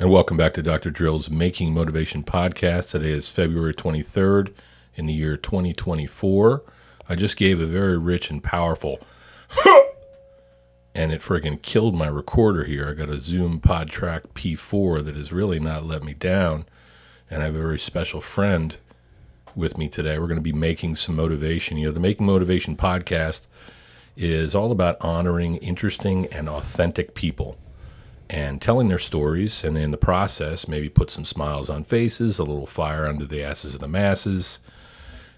And welcome back to Dr. Drill's Making Motivation podcast. Today is February 23rd in the year 2024. I just gave a very rich and powerful, and it friggin' killed my recorder here. I got a Zoom PodTrack P4 that has really not let me down. And I have a very special friend with me today. We're going to be making some motivation. You know, the Making Motivation podcast is all about honoring interesting and authentic people and telling their stories, and in the process, maybe put some smiles on faces, a little fire under the asses of the masses,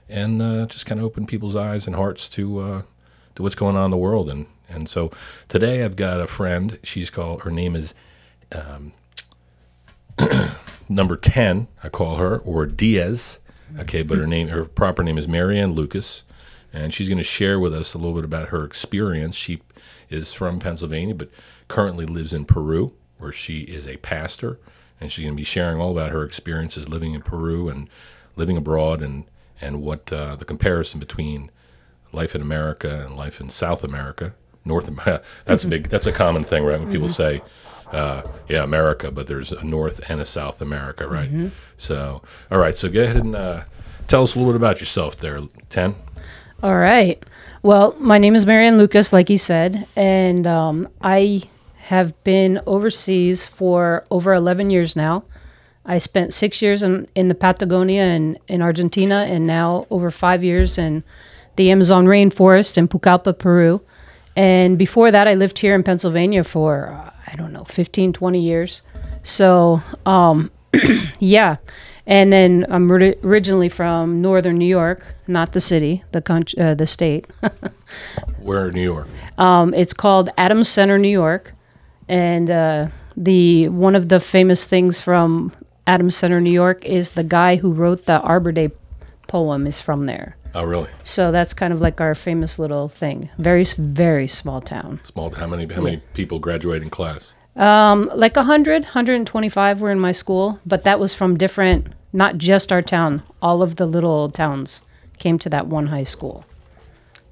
and uh, just kind of open people's eyes and hearts to uh, to what's going on in the world. And and so today I've got a friend. She's called her name is um, number ten. I call her or Diaz. Okay, but her name, her proper name is Mariann Lucas, and she's going to share with us a little bit about her experience. She is from Pennsylvania, but currently lives in Peru, where she is a pastor, and she's going to be sharing all about her experiences living in Peru and living abroad, and and what uh, the comparison between life in America and life in South America, North America. That's a big. That's a common thing, right? When people say. Uh, yeah, America, but there's a North and a South America, right? So, all right. So go ahead and uh, tell us a little bit about yourself, there, Ten. All right. Well, my name is Mariann Lucas, like he said, and um, I have been overseas for over 11 years now. I spent six years in, in the Patagonia and in Argentina, and now over five years in the Amazon rainforest in Pucallpa, Peru. And before that, I lived here in Pennsylvania for, uh, I don't know, 15, 20 years. So, um, yeah. And then I'm ori- originally from northern New York, not the city, the country, uh, the state. Where in New York? Um, it's called Adams Center, New York, and uh, the one of the famous things from Adams Center, New York, is the guy who wrote the Arbor Day poem is from there. Oh, really? So that's kind of like our famous little thing. Very, very small town. Small. How many? How many people graduate in class? Um, like 100, 125 were in my school, but that was from different, not just our town. All of the little towns came to that one high school.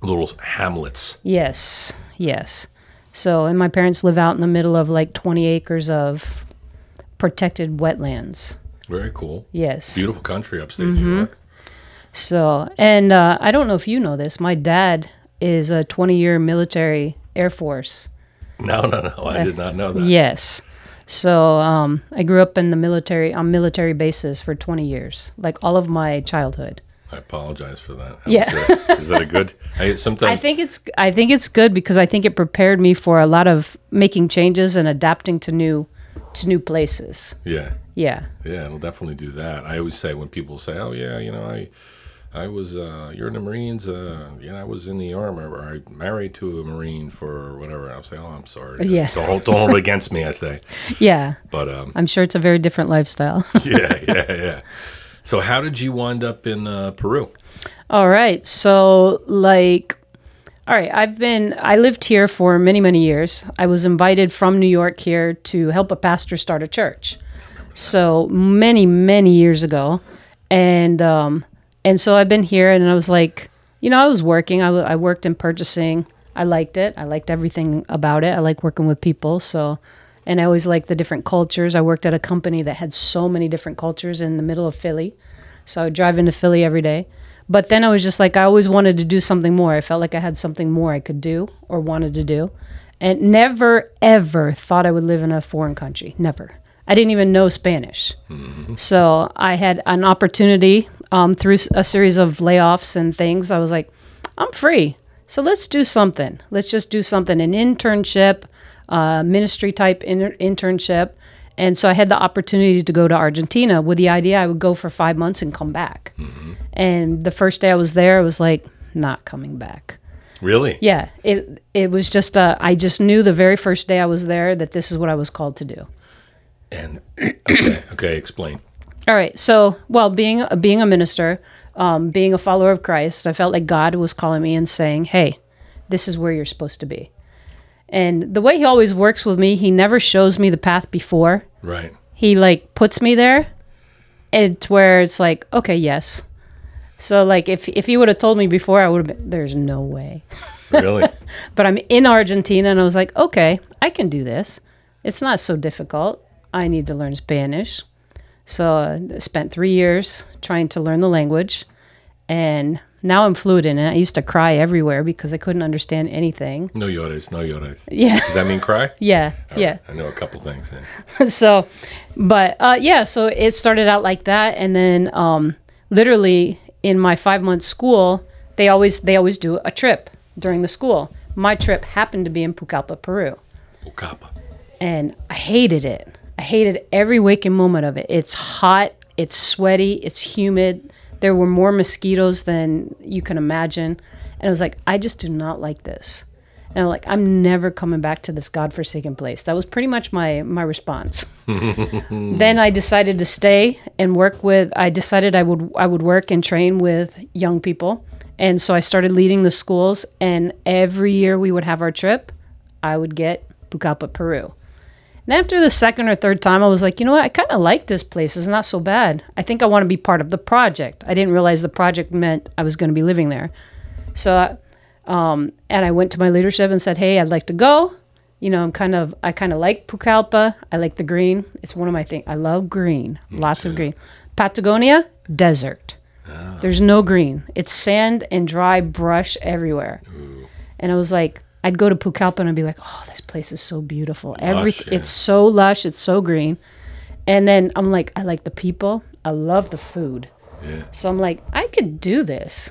Little hamlets. Yes, yes. So, and my parents live out in the middle of like 20 acres of protected wetlands. Very cool. Yes. Beautiful country, upstate Mm-hmm. New York. So, and uh, I don't know if you know this. My dad is a 20 year military Air Force. No, no, no. I did not know that. Yes. So, um, I grew up in the military, on military bases for 20 years, like all of my childhood. I apologize for that. How Yeah. Is that, is that a good? I, sometimes I think it's I think it's good because I think it prepared me for a lot of making changes and adapting to new to new places. Yeah, Yeah. yeah. It'll definitely do that. I always say when people say, "Oh, yeah, you know, I." I was, uh, you're in the Marines, uh, yeah, I was in the Army, or I married to a Marine for whatever. I'll say, oh, I'm sorry. Yeah. Don't, hold- don't hold it against me, I say. Yeah. But, um, I'm sure it's a very different lifestyle. yeah, yeah, yeah. So, how did you wind up in uh, Peru? All right. So, like, all right, I've been, I lived here for many, many years. I was invited from New York here to help a pastor start a church. So, many, many years ago. And, um, and so I've been here and I was like, you know, I was working. I, w- I worked in purchasing. I liked it. I liked everything about it. I like working with people. So, and I always liked the different cultures. I worked at a company that had so many different cultures in the middle of Philly. So I would drive into Philly every day. But then I was just like, I always wanted to do something more. I felt like I had something more I could do or wanted to do. And never, ever thought I would live in a foreign country. Never. I didn't even know Spanish. So I had an opportunity um, through a series of layoffs and things. I was like, I'm free. So let's do something. Let's just do something an internship, uh, ministry type inter- internship. And so I had the opportunity to go to Argentina with the idea I would go for five months and come back. And the first day I was there, I was like, not coming back. Really? Yeah, it it was just uh, I just knew the very first day I was there that this is what I was called to do. And okay, okay, explain. All right. So, well, being being a minister, um, being a follower of Christ, I felt like God was calling me and saying, "Hey, this is where you're supposed to be." And the way He always works with me, He never shows me the path before. Right. He like puts me there. It's where it's like, okay, yes. So, like, if if He would have told me before, I would have been. There's no way. Really? But I'm in Argentina, and I was like, okay, I can do this. It's not so difficult. I need to learn Spanish. So I spent three years trying to learn the language, and now I'm fluent in it. I used to cry everywhere because I couldn't understand anything. No llores, no llores. Yeah, Does that mean cry? yeah, All yeah. I know a couple things. So but uh, yeah so it started out like that and then um, literally in my five month school they always they always do a trip during the school my trip happened to be in pucallpa peru Pucallpa. and i hated it i hated every waking moment of it it's hot it's sweaty it's humid there were more mosquitoes than you can imagine and i was like i just do not like this and I'm like, I'm never coming back to this godforsaken place. That was pretty much my my response. then I decided to stay and work with. I decided I would I would work and train with young people, and so I started leading the schools. And every year we would have our trip, I would get Pucallpa, Peru. And after the second or third time, I was like, you know what? I kind of like this place. It's not so bad. I think I want to be part of the project. I didn't realize the project meant I was going to be living there. So um, and I went to my leadership and said, "Hey, I'd like to go. You know, I'm kind of I kind of like Pucallpa. I like the green. It's one of my things. I love green. Lots of green. Patagonia, desert. There's no green. It's sand and dry brush everywhere. And I was like, I'd go to Pucallpa and I'd be like, "Oh, this place is so beautiful. Every Lush, yeah. it's so lush. It's so green." And then I'm like, I like the people. I love the food. Yeah. So I'm like, I could do this.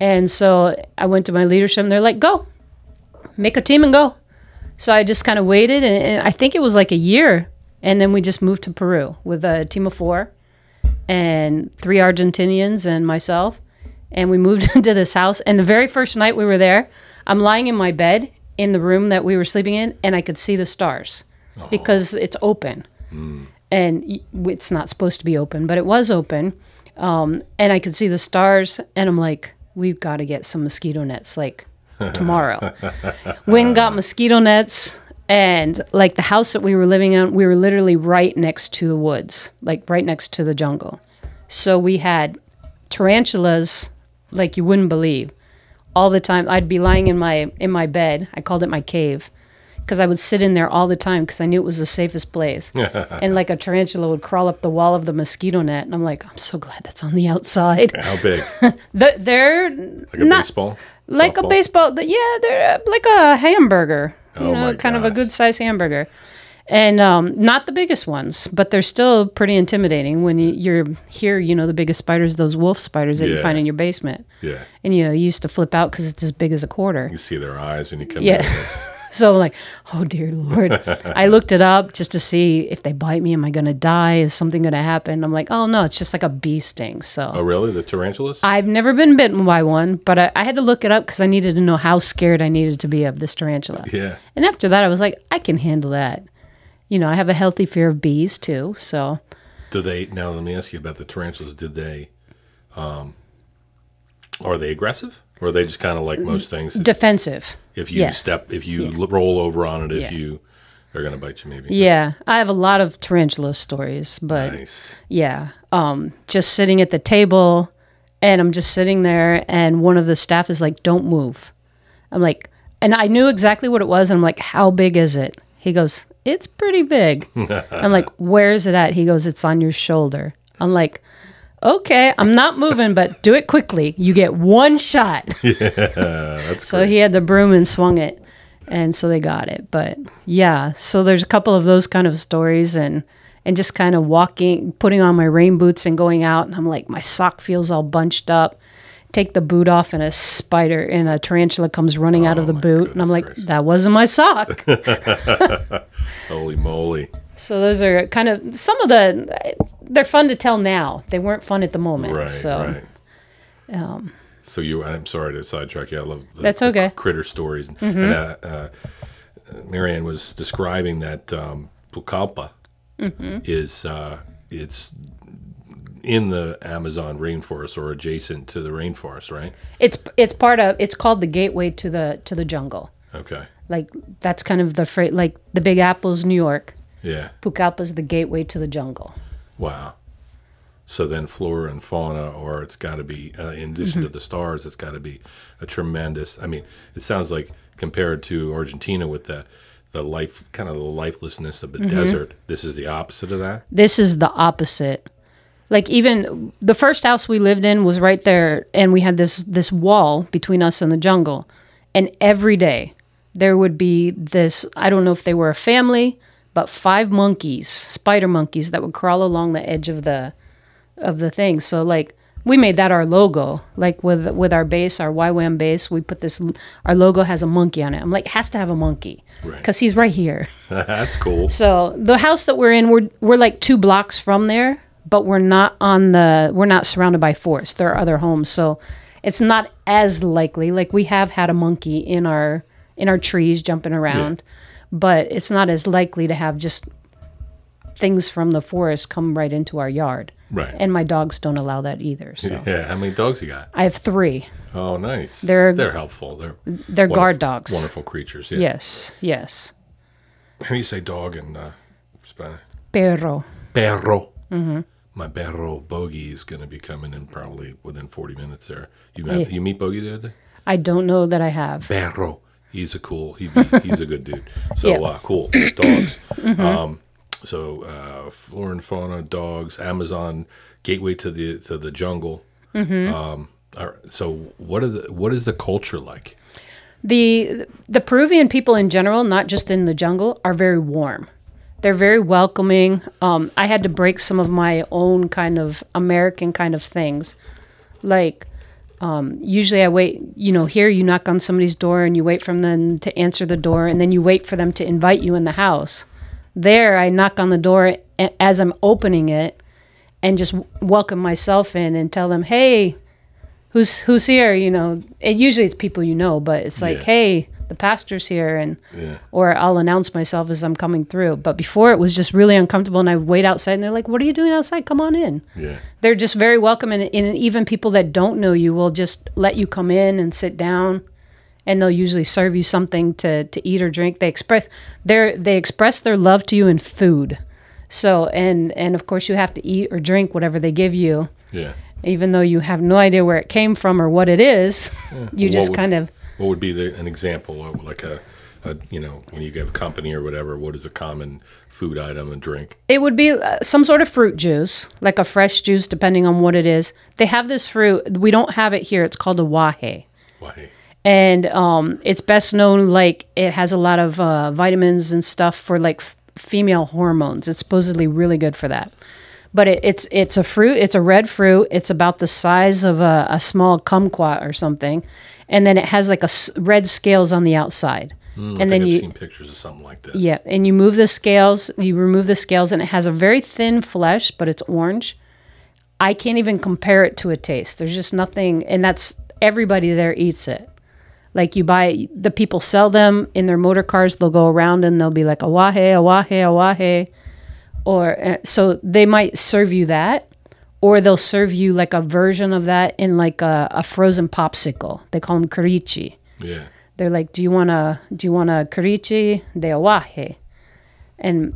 And so I went to my leadership and they're like, go, make a team and go. So I just kind of waited and, and I think it was like a year. And then we just moved to Peru with a team of four and three Argentinians and myself. And we moved into this house. And the very first night we were there, I'm lying in my bed in the room that we were sleeping in and I could see the stars because it's open and it's not supposed to be open, but it was open. Um, and I could see the stars, and I'm like, we've got to get some mosquito nets like tomorrow. Wynn got mosquito nets, and like the house that we were living in, we were literally right next to the woods, like right next to the jungle. So we had tarantulas like you wouldn't believe all the time. I'd be lying in my in my bed. I called it my cave because I would sit in there all the time because I knew it was the safest place. and like a tarantula would crawl up the wall of the mosquito net, and I'm like, I'm so glad that's on the outside. How big? The, they're Like a not baseball? like a baseball. Yeah, they're uh, like a hamburger. You Oh know, my kind of a good size hamburger. And um, not the biggest ones, but they're still pretty intimidating when you, you're here. You know, the biggest spiders, those wolf spiders that you find in your basement. Yeah. And you know, you used to flip out because it's as big as a quarter. You see their eyes when you come Yeah. So I'm like, oh dear Lord. I looked it up just to see if they bite me, am I gonna die? Is something gonna happen? I'm like, oh no, it's just like a bee sting. So Oh, really? The tarantulas? I've never been bitten by one, but I, I had to look it up because I needed to know how scared I needed to be of this tarantula. yeah. And after that, I was like, I can handle that. You know, I have a healthy fear of bees too. So Do they, now let me ask you about the tarantulas. Did they, um, are they aggressive? Or are they just kind of like most things? defensive. If you yeah. step, if you l- roll over on it, if Yeah. you, they're going to bite you maybe. Yeah, I have a lot of tarantula stories, but Nice. yeah um just sitting at the table and i'm just sitting there and one of the staff is like don't move i'm like and i knew exactly what it was and i'm like how big is it he goes it's pretty big. I'm like where is it at? He goes it's on your shoulder. I'm like okay i'm not moving but do it quickly. You get one shot. Yeah, That's so he had the broom and swung it and so they got it. But yeah so there's a couple of those kind of stories and and just kind of walking putting on my rain boots and going out and i'm like my sock feels all bunched up take the boot off and a spider and a tarantula comes running out of the Oh boot and i'm like gracious. that wasn't my sock Holy moly. so those are kind of some of the they're fun to tell now they weren't fun at the moment Right, so right. so you, I'm sorry to sidetrack you. I love the, That's okay. Mm-hmm. critter stories. And uh, uh, Mariann was describing that um, Pucallpa Mm-hmm. is uh, it's in the Amazon rainforest or adjacent to the rainforest, right? it's it's part of it's called the gateway to the to the jungle Okay. like that's kind of the freight like the big apples new york Yeah. pucallpa's the gateway to the jungle Wow. So then flora and fauna, or it's got to be, uh, in addition to Mm-hmm. the stars, it's got to be a tremendous. I mean, it sounds like compared to Argentina with the the life kind of the lifelessness of the Mm-hmm. desert. This is the opposite of that. This is the opposite. Like even the first house we lived in was right there and we had this this wall between us and the jungle. And every day there would be this I don't know if they were a family, but five monkeys, spider monkeys that would crawl along the edge of the of the thing. So like we made that our logo. Like with with our base, our YWAM base, we put this our logo has a monkey on it. I'm like it has to have a monkey Right. cuz he's right here. That's cool. So the house that we're in, we're we're like two blocks from there, but we're not on the we're not surrounded by forest. There are other homes, so it's not as likely. Like we have had a monkey in our in our trees jumping around, but it's not as likely to have just things from the forest come right into our yard. Right. And my dogs don't allow that either. So yeah. How many dogs you got? I have three. Oh, nice. They're- they're helpful. They're They're guard dogs. Wonderful creatures. Yeah. Yes, yes. How do you say dog in uh, Spanish? Perro. Perro. Mm-hmm. My perro Bogey is going to be coming in probably within 40 minutes there. You met, you meet Bogey the other day? I don't know that I have. Perro. He's a cool. He be, he's a good dude. So Yeah. Mm-hmm. uh, cool dogs. Um, so uh, flora and fauna, dogs, Amazon gateway to the to the jungle. Mm-hmm. Um, so what are the what is the culture like? the the Peruvian people in general, not just in the jungle, are very warm. They're very welcoming. Um, I had to break some of my own kind of American kind of things, like um, usually I wait. You know, here you knock on somebody's door and you wait for them to answer the door, and then you wait for them to invite you in the house. There, I knock on the door as I'm opening it, and just welcome myself in and tell them, "Hey, who's who's here you know and usually it's people you know but it's like Yeah. hey the pastor's here and Yeah. or i'll announce myself as i'm coming through. But before it was just really uncomfortable and i wait outside and they're like what are you doing outside? Come on in. Yeah. they're just very welcome and, and even people that don't know you will just let you come in and sit down and they'll usually serve you something to, to eat or drink. They express their they express their love to you in food. So and and of course you have to eat or drink whatever they give you. Yeah. even though you have no idea where it came from or what it is you just would- kind of What would be the, an example of like a, a you know when you give a company or whatever? What is a common food item and drink? it would be uh, some sort of fruit juice like a fresh juice depending on what it is they have this fruit we don't have it here it's called a aguaje Why? and um, it's best known like it has a lot of uh, vitamins and stuff for like f- female hormones it's supposedly really good for that but it, it's it's a fruit it's a red fruit it's about the size of a, a small kumquat or something and then it has like a s- red scales on the outside I and then I've you seen pictures of something like this. yeah, and you move the scales, you remove the scales, and it has a very thin flesh, but it's orange. I can't even compare it to a taste. There's just nothing, and that's everybody there eats it. Like you buy, the people sell them in their motor cars. They'll go around and they'll be like aguaje, aguaje, aguaje, or uh, so they might serve you that, or they'll serve you like a version of that in like a, a frozen popsicle. They call them curichi. Yeah. They're like, "Do you want a do you want a curichi de aguaje?" And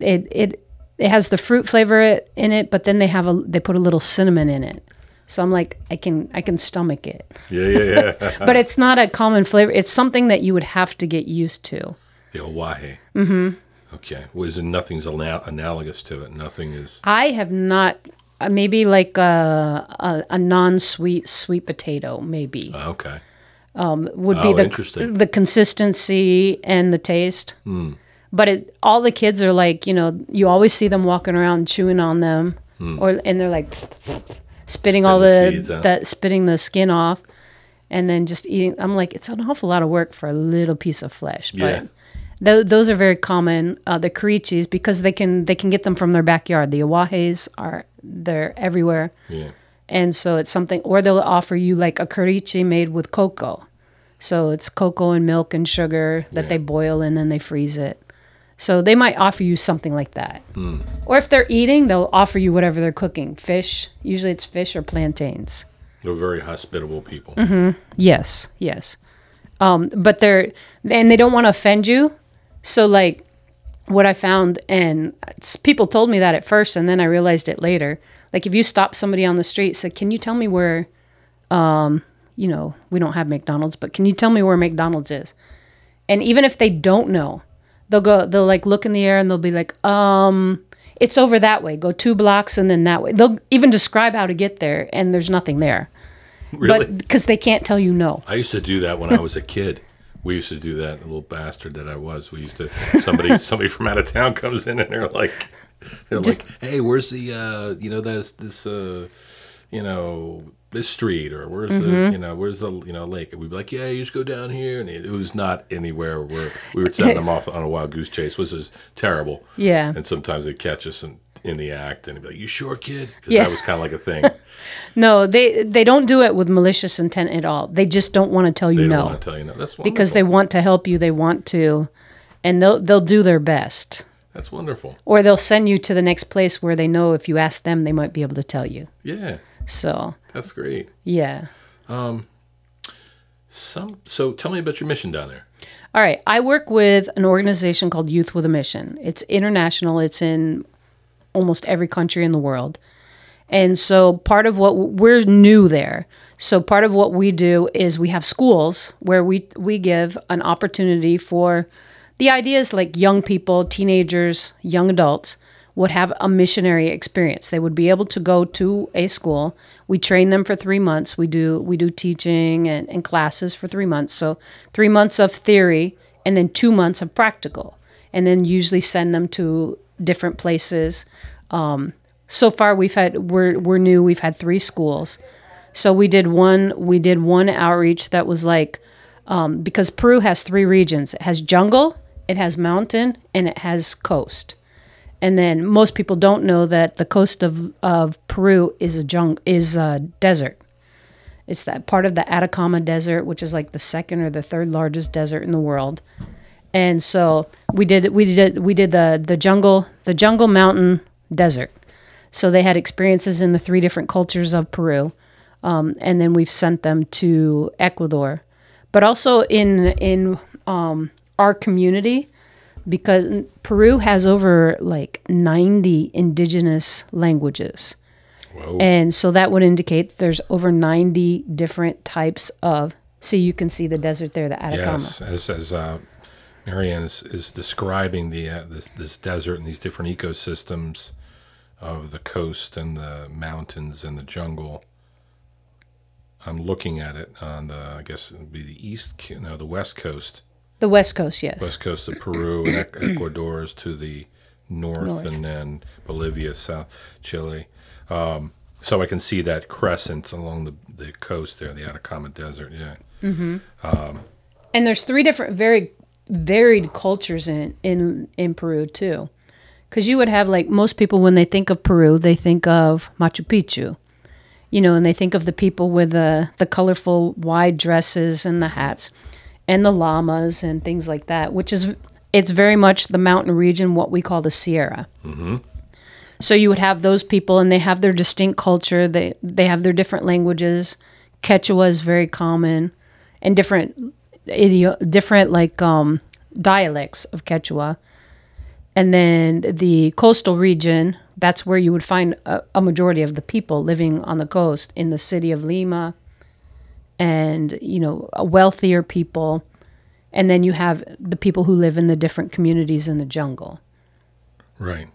it it it has the fruit flavor it- in it, but then they have a they put a little cinnamon in it. So I'm like, I can I can stomach it, Yeah. Yeah. Yeah. but it's not a common flavor. It's something that you would have to get used to. the aguaje. Mm-hmm. Okay. Well, is there nothing's ana- analogous to it? Nothing is. I have not. Uh, maybe like a, a, a non-sweet sweet potato, maybe uh, Okay. would be Oh, the interesting. the consistency and the taste. Hmm. But it, all the kids are like, you know, you always see them walking around chewing on them, or and they're like spitting all. The the that spitting the skin off, and then just eating. I'm like, it's an awful lot of work for a little piece of flesh, but. Yeah. Th- those are very common. Uh, the curichis because they can they can get them from their backyard. The aguajes are they're everywhere. Yeah. And so it's something, or they'll offer you like a curichi made with cocoa. So it's cocoa and milk and sugar that Yeah. they boil and then they freeze it. So they might offer you something like that. Hmm. Or if they're eating, they'll offer you whatever they're cooking fish. Usually it's fish or plantains. They're very hospitable people. Mm-hmm. Yes, yes. Um, but they're, and they don't want to offend you. So, like, what I found, and people told me that at first, and then I realized it later. Like, if you stop somebody on the street, said, "Can you tell me where?" Um, you know, we don't have McDonald's, but can you tell me where McDonald's is? And even if they don't know, they'll go they'll like look in the air and they'll be like um it's over that way go two blocks and then that way they'll even describe how to get there and there's nothing there Really? but because they can't tell you no I used to do that when I was a kid. We used to do that, the little bastard that I was. We used to somebody somebody from out of town comes in and they're like they're like, Hey, where's the uh you know, this this uh you know, this street or where's Mm-hmm. the you know, where's the you know lake? And we'd be like, Yeah, you just go down here and it, it was not anywhere where we would send them off on a wild goose chase, which is terrible. Yeah. And sometimes they'd catch us in, in the act and be like, You sure, kid? Because Yeah. that was kinda like a thing. no they they don't do it with malicious intent at all they just don't want to tell you They no don't want to tell you no. That's wonderful. because they want to help you they want to and they'll they'll do their best That's wonderful. or they'll send you to the next place where they know if you ask them they might be able to tell you Yeah. so That's great. yeah Um. Some so tell me about your mission down there. All right. I work with an organization called Youth with a Mission. It's international, it's in almost every country in the world. And so part of what we're new there. So part of what we do is we have schools where we we give an opportunity for the idea is like young people, teenagers, young adults would have a missionary experience. They would be able to go to a school. We train them for three months. We do we do teaching and, and classes for three months. So three months of theory and then two months of practical. And then usually send them to different places. Um, so far we've had we're we're new, we've had three schools. So we did one we did one outreach that was like um, because Peru has three regions. It has jungle, it has mountain, and it has coast. And then most people don't know that the coast of, of Peru is a jung is a desert. It's that part of the Atacama Desert, which is like the second or the third largest desert in the world. And so we did we did we did the the jungle the jungle mountain desert. So they had experiences in the three different cultures of Peru, um, and then we've sent them to Ecuador, but also in in um, our community because Peru has over like 90 indigenous languages. Whoa. And so that would indicate there's over 90 different types of. See, you can see the desert there, the Atacama. yes, as as uh, Mariann is, is describing the uh, this this desert and these different ecosystems of the coast and the mountains and the jungle. I'm looking at it on the I guess it would be the east, no, the west coast, The West Coast, yes. west coast of Peru and Ecuador is to the north, North. and then Bolivia, south Chile. Um, so I can see that crescent along the, the coast there, the Atacama Desert. Yeah. And there's three different very varied cultures in in in Peru too. Cuz you would have like most people when they think of Peru, they think of Machu Picchu. You know, and they think of the people with the the colorful wide dresses and the hats and the llamas and things like that, which is it's very much the mountain region what we call the Sierra. So you would have those people, and they have their distinct culture. They they have their different languages. Quechua is very common, and different idio- different like um, dialects of Quechua. And then the coastal region, that's where you would find a, a majority of the people living on the coast in the city of Lima, and you know wealthier people. And then you have the people who live in the different communities in the jungle. Right.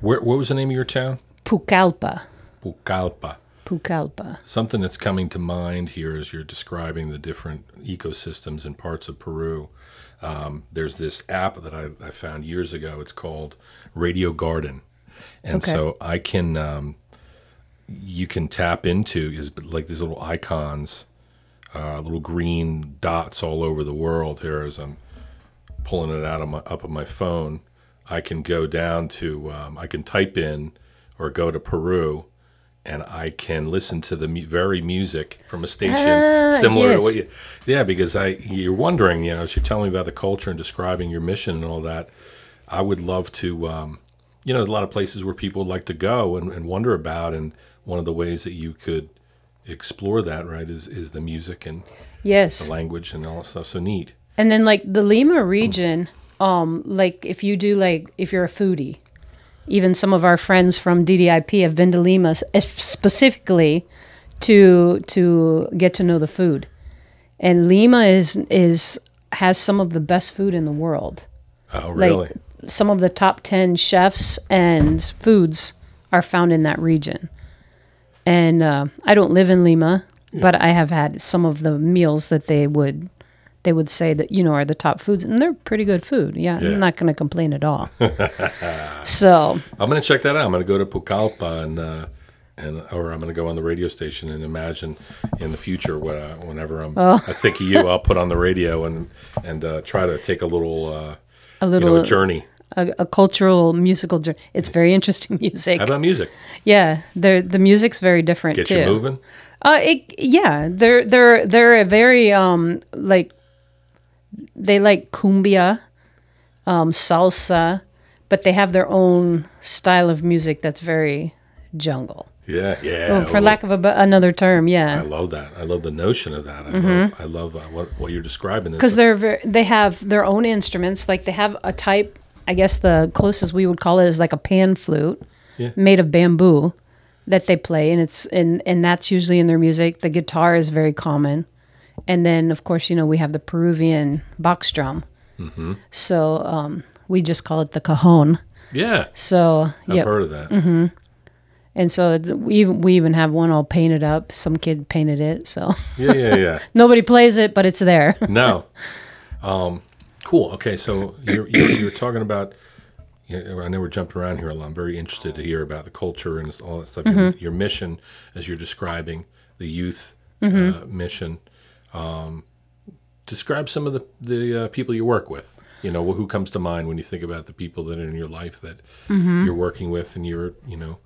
Where, what was the name of your town? Pucallpa. Pucallpa. Pucallpa. Something that's coming to mind here as you're describing the different ecosystems in parts of Peru. Um, there's this app that I, I found years ago. It's called Radio Garden, and Okay. so I can um, you can tap into is like these little icons, uh, little green dots all over the world. Here, as I'm pulling it out of my up of my phone, I can go down to um, I can type in or go to Peru, and I can listen to the mu- very music from a station Ah, similar yes. to what you. Yeah, because I you're wondering, you know, as you're telling me about the culture and describing your mission and all that, I would love to. Um, you know, a lot of places where people like to go and, and wonder about, and one of the ways that you could explore that, right, is is the music and Yes. the language and all that stuff. So neat. And then like the Lima region, um, like if you do like if you're a foodie, even some of our friends from DDIP have been to Lima specifically to to get to know the food. And Lima is is has some of the best food in the world. Oh, really? Like some of the top 10 chefs and foods are found in that region. And uh, I don't live in Lima, but I have had some of the meals that they would they would say that you know are the top foods and they're pretty good food. Yeah, Yeah. I'm not going to complain at all. so, I'm going to check that out. I'm going to go to Pucallpa and uh, and or I'm going to go on the radio station and imagine in the future when, uh, whenever I'm Oh. I think of you, I'll put on the radio and and uh, try to take a little uh, a you little know a journey. a, a cultural musical journey. It's very interesting music. How about music? Yeah, the the music's very different Get too. you moving. Uh, it, yeah, they're they're they're a very um like they like cumbia, um, salsa, but they have their own style of music that's very jungle. Yeah, yeah. Well, for well, lack of a, another term, yeah. I love that. I love the notion of that. I love I love uh, what what you're describing. because they're very, they have their own instruments. Like they have a type. I guess the closest we would call it is like a pan flute, Yeah. made of bamboo, that they play, and it's and and that's usually in their music. The guitar is very common, and then of course you know we have the Peruvian box drum. Mm-hmm. So um, we just call it the cajon. yeah, So I've yeah, heard of that. Mm-hmm. and so we even we even have one all painted up. Some kid painted it, so Yeah, yeah, yeah. nobody plays it, but it's there. No. Um, cool. Okay, so you're, you're, you're talking about. I know we're jumping around here a lot. I'm very interested to hear about the culture and all that stuff. Your, your mission, as you're describing the youth uh, mission. Um, describe some of the the uh, people you work with. You know, who comes to mind when you think about the people that are in your life that you're working with and you're you know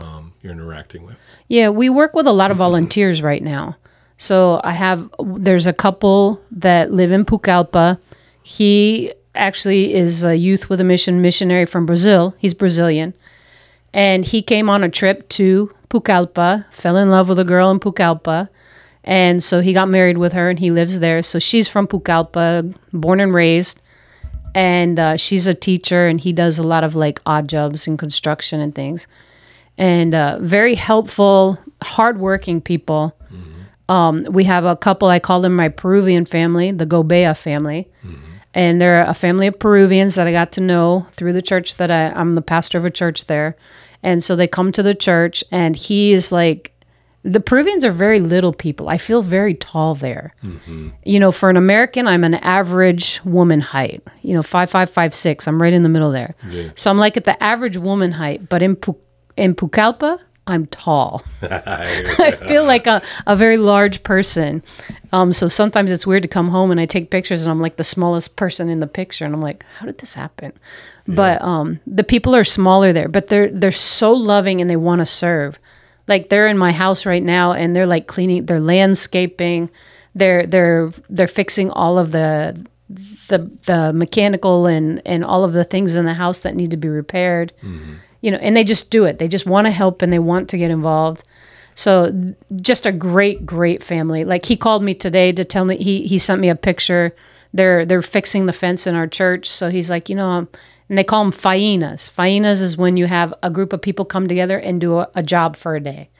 um, you're interacting with. Yeah, we work with a lot of volunteers right now. So I have there's a couple that live in Pucallpa. He actually is a youth with a mission missionary from Brazil. He's Brazilian. And he came on a trip to Pucallpa, fell in love with a girl in Pucallpa. And so he got married with her and he lives there. So she's from Pucallpa, born and raised. And uh, she's a teacher and he does a lot of like odd jobs and construction and things and uh, very helpful, hardworking people. Um, we have a couple. I call them my Peruvian family, the Gobea family, and they're a family of Peruvians that I got to know through the church that I, I'm the pastor of a church there, and so they come to the church, and he is like. The Peruvians are very little people. I feel very tall there. You know, for an American, I'm an average woman height. You know, five five five six. I'm right in the middle there. So I'm like at the average woman height, but in Pu- in Pucallpa, I'm tall. I feel like a, a very large person. Um, so sometimes it's weird to come home and I take pictures and I'm like the smallest person in the picture and I'm like, how did this happen? But um, the people are smaller there, but they're they're so loving and they want to serve. Like they're in my house right now and they're like cleaning, they're landscaping, they're they're they're fixing all of the the the mechanical and and all of the things in the house that need to be repaired. You know and they just do it. They just want to help and they want to get involved. So just a great great family. Like he called me today to tell me he he sent me a picture. They're they're fixing the fence in our church. So he's like you know um, and they call them faenas faenas is when you have a group of people come together and do a, a job for a day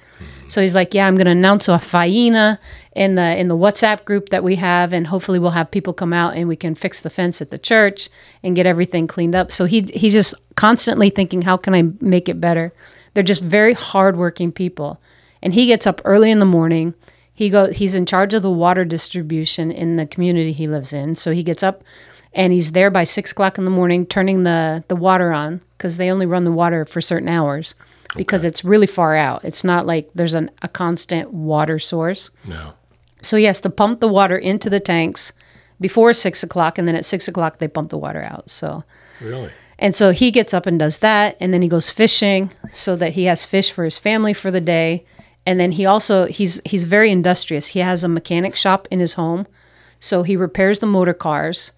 so he's like, "Yeah, I'm going to announce a faena in the in the WhatsApp group that we have, and hopefully we'll have people come out and we can fix the fence at the church and get everything cleaned up." So he he's just constantly thinking, "How can I make it better?" They're just very hardworking people, and he gets up early in the morning. He go he's in charge of the water distribution in the community he lives in. So he gets up and he's there by six o'clock in the morning, turning the the water on because they only run the water for certain hours because it's really far out. It's not like there's an, a constant water source. No. So he has to pump the water into the tanks before six o'clock, and then at six o'clock they pump the water out. So Really? and so he gets up and does that, and then he goes fishing so that he has fish for his family for the day. And then he also he's he's very industrious. He has a mechanic shop in his home, so he repairs the motor cars.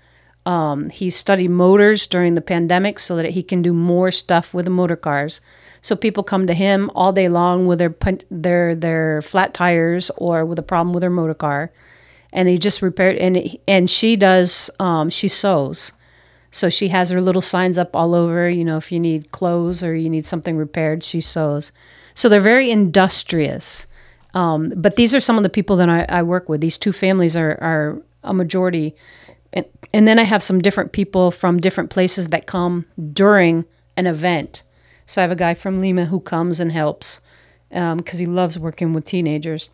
Um, he studied motors during the pandemic so that he can do more stuff with the motor cars. So people come to him all day long with their their their flat tires or with a problem with their motor car, and he just repaired. And and she does um, she sews. So she has her little signs up all over, you know, if you need clothes or you need something repaired, she sews. So they're very industrious. Um, but these are some of the people that I, I work with. These two families are, are a majority. And, and then I have some different people from different places that come during an event. So I have a guy from Lima who comes and helps because he loves working with teenagers.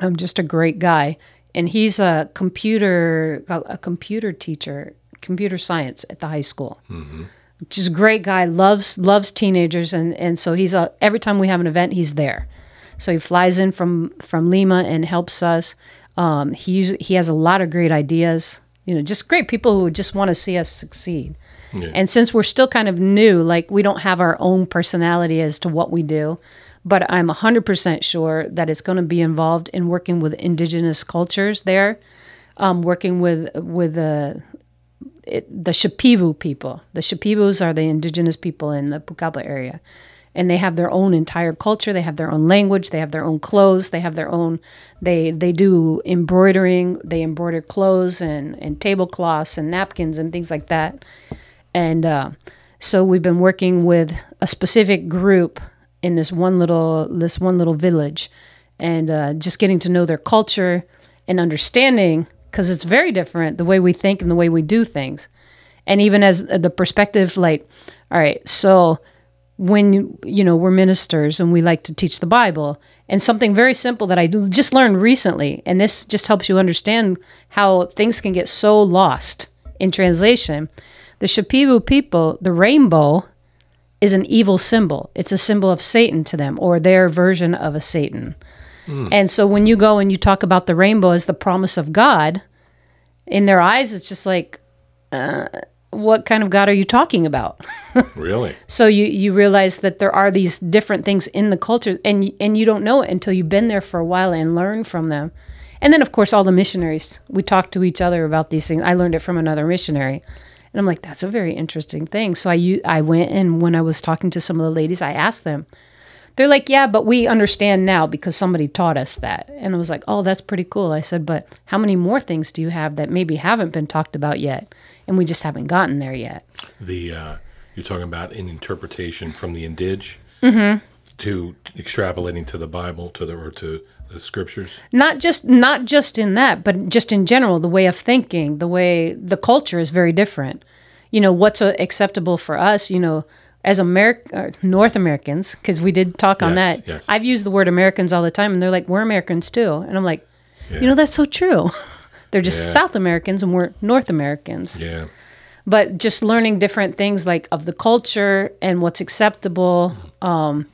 I'm just a great guy, and he's a computer a, computer teacher, computer science at the high school. Just a great guy, loves loves teenagers, and and so he's a every time we have an event, he's there. So he flies in from from Lima and helps us. Um, he he has a lot of great ideas. You know, just great people who just want to see us succeed. Yeah. And since we're still kind of new, like we don't have our own personality as to what we do, but I'm 100% sure that it's going to be involved in working with indigenous cultures there, um, working with with the it, the Shipibo people. The Shipibos are the indigenous people in the Pucallpa area. And they have their own entire culture. They have their own language. They have their own clothes. They have their own. They they do embroidering. They embroider clothes and and tablecloths and napkins and things like that. And uh, so we've been working with a specific group in this one little this one little village, and uh, just getting to know their culture and understanding because it's very different the way we think and the way we do things, and even as uh, the perspective like, all right, so when you know we're ministers and we like to teach the Bible and something very simple that I just learned recently, and this just helps you understand how things can get so lost in translation. The Shipibo people, the rainbow is an evil symbol. It's a symbol of Satan to them, or their version of a Satan. And so when you go and you talk about the rainbow as the promise of God, in their eyes, it's just like, uh, what kind of God are you talking about? Really? So you you realize that there are these different things in the culture, and and you don't know it until you've been there for a while and learn from them. And then of course all the missionaries we talk to each other about these things. I learned it from another missionary, and I'm like that's a very interesting thing. So I I went and when I was talking to some of the ladies, I asked them. They're like, yeah, but we understand now because somebody taught us that. And I was like, oh, that's pretty cool. I said, but how many more things do you have that maybe haven't been talked about yet, and we just haven't gotten there yet? The uh, you're talking about an interpretation from the indige Mm-hmm. to extrapolating to the Bible to the or to the scriptures. not just not just in that but just in general the way of thinking the way the culture is very different you know what's uh, acceptable for us you know as Ameri- uh, North Americans because we did talk on Yes, that yes. I've used the word Americans all the time and they're like we're Americans too and I'm like Yeah. you know that's so true they're just Yeah. South Americans and we're North Americans Yeah. but just learning different things like of the culture and what's acceptable um,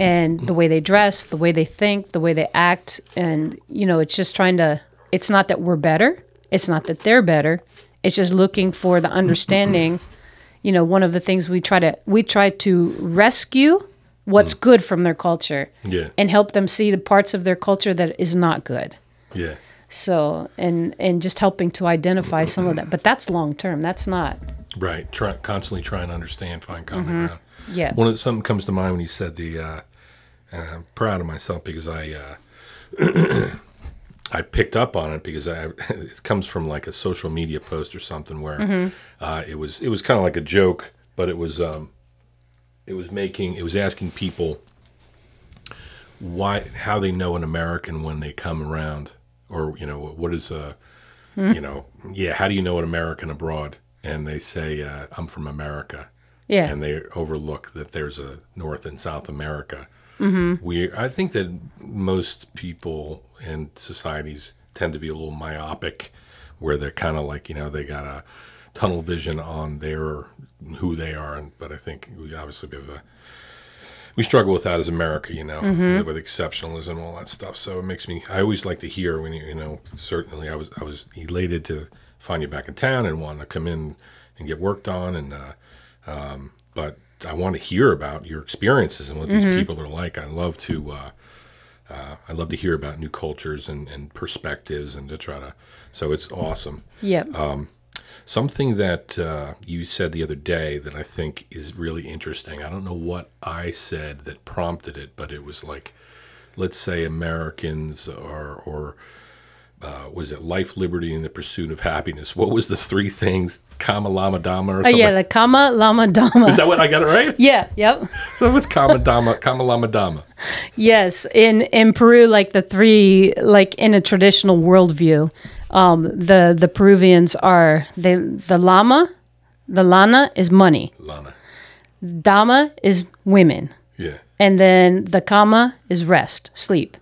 and the way they dress the way they think the way they act and you know it's just trying to it's not that we're better it's not that they're better it's just looking for the understanding you know one of the things we try to we try to rescue what's good from their culture Yeah. and help them see the parts of their culture that is not good Yeah. So and and just helping to identify some of that but that's long term that's not Right. Try, constantly trying to understand, find common ground. yeah One of the, something comes to mind when you said the. Uh, and I'm proud of myself because I. Uh, I picked up on it because I, it comes from like a social media post or something where uh, it was it was kind of like a joke, but it was um, it was making it was asking people why how they know an American when they come around, or you know what is a you know yeah how do you know an American abroad? And they say uh, I'm from America, yeah and they overlook that there's a North and South America. Mm-hmm. We, I think that most people and societies tend to be a little myopic, where they're kind of like you know they got a tunnel vision on their who they are, and but I think we obviously have a we struggle with that as America, you know, with exceptionalism and all that stuff. So it makes me. I always like to hear when you, you know. Certainly, I was I was elated to find you back in town and want to come in and get worked on, and uh, um, but I want to hear about your experiences and what these people are like. I love to. Uh, uh, I love to hear about new cultures and, and perspectives, and to try to. So it's awesome. Yep. Something that uh, you said the other day that I think is really interesting. I don't know what I said that prompted it, but it was like, let's say Americans or or uh, was it life, liberty, and the pursuit of happiness? What was the three things? Kama Lama Dama or Oh something? yeah, the Kama Lama Dama. Is that what I got it right? yeah, yep. So what's Kama Dama, Kama Lama Dama? Yes, in in Peru, like the three, like in a traditional worldview, Um, the the Peruvians are they the llama, the lana is money, Lana. dama is women, Yeah. and then the kama is rest, sleep.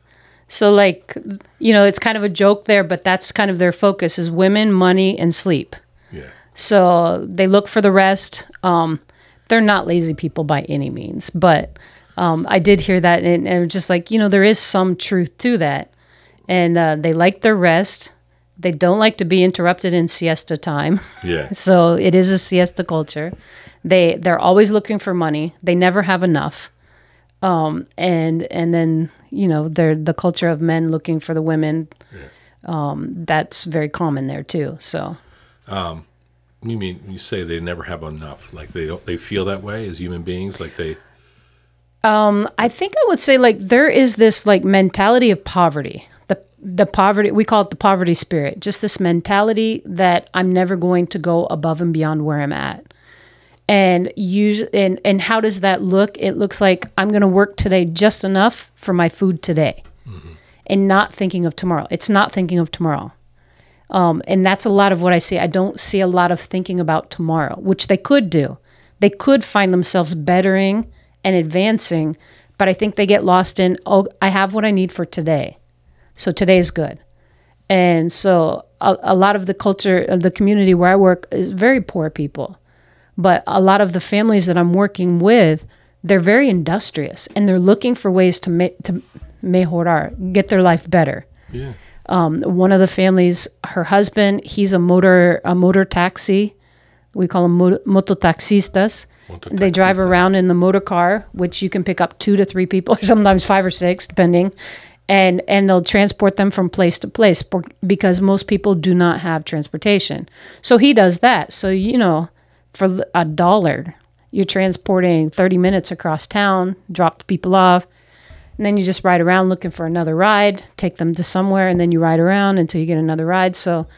So like you know, it's kind of a joke there, but that's kind of their focus is women, money, and sleep. Yeah. So they look for the rest. Um, they're not lazy people by any means, but um, I did hear that, and, and just like you know, there is some truth to that. And uh, they like their rest. They don't like to be interrupted in siesta time, Yeah. so it is a siesta culture. They they're always looking for money. They never have enough. Um, and and then you know they're the culture of men looking for the women. Yeah. Um, that's very common there too. So Um, You mean you say they never have enough? Like they don't? They feel that way as human beings? Like they? Um, I think I would say like there is this like mentality of poverty. The poverty we call it the poverty spirit. Just this mentality that I'm never going to go above and beyond where I'm at. And use and and how does that look? It looks like I'm going to work today just enough for my food today. And not thinking of tomorrow. It's not thinking of tomorrow. Um, and that's a lot of what I see. I don't see a lot of thinking about tomorrow, which they could do. They could find themselves bettering and advancing, but I think they get lost in, oh, I have what I need for today. So today is good. And so a, a lot of the culture, of the community where I work is very poor people. But a lot of the families that I'm working with, they're very industrious and they're looking for ways to, ma- to mejorar, get their life better Yeah. Um, one of the families, her husband, he's a motor a motor taxi. We call them moto, mototaxistas. They drive around in the motor car, which you can pick up two to three people, or sometimes five or six, depending. And and they'll transport them from place to place because most people do not have transportation. So he does that. So you know, for a dollar, you're transporting 30 minutes across town, drop the people off, and then you just ride around looking for another ride, take them to somewhere, and then you ride around until you get another ride. So,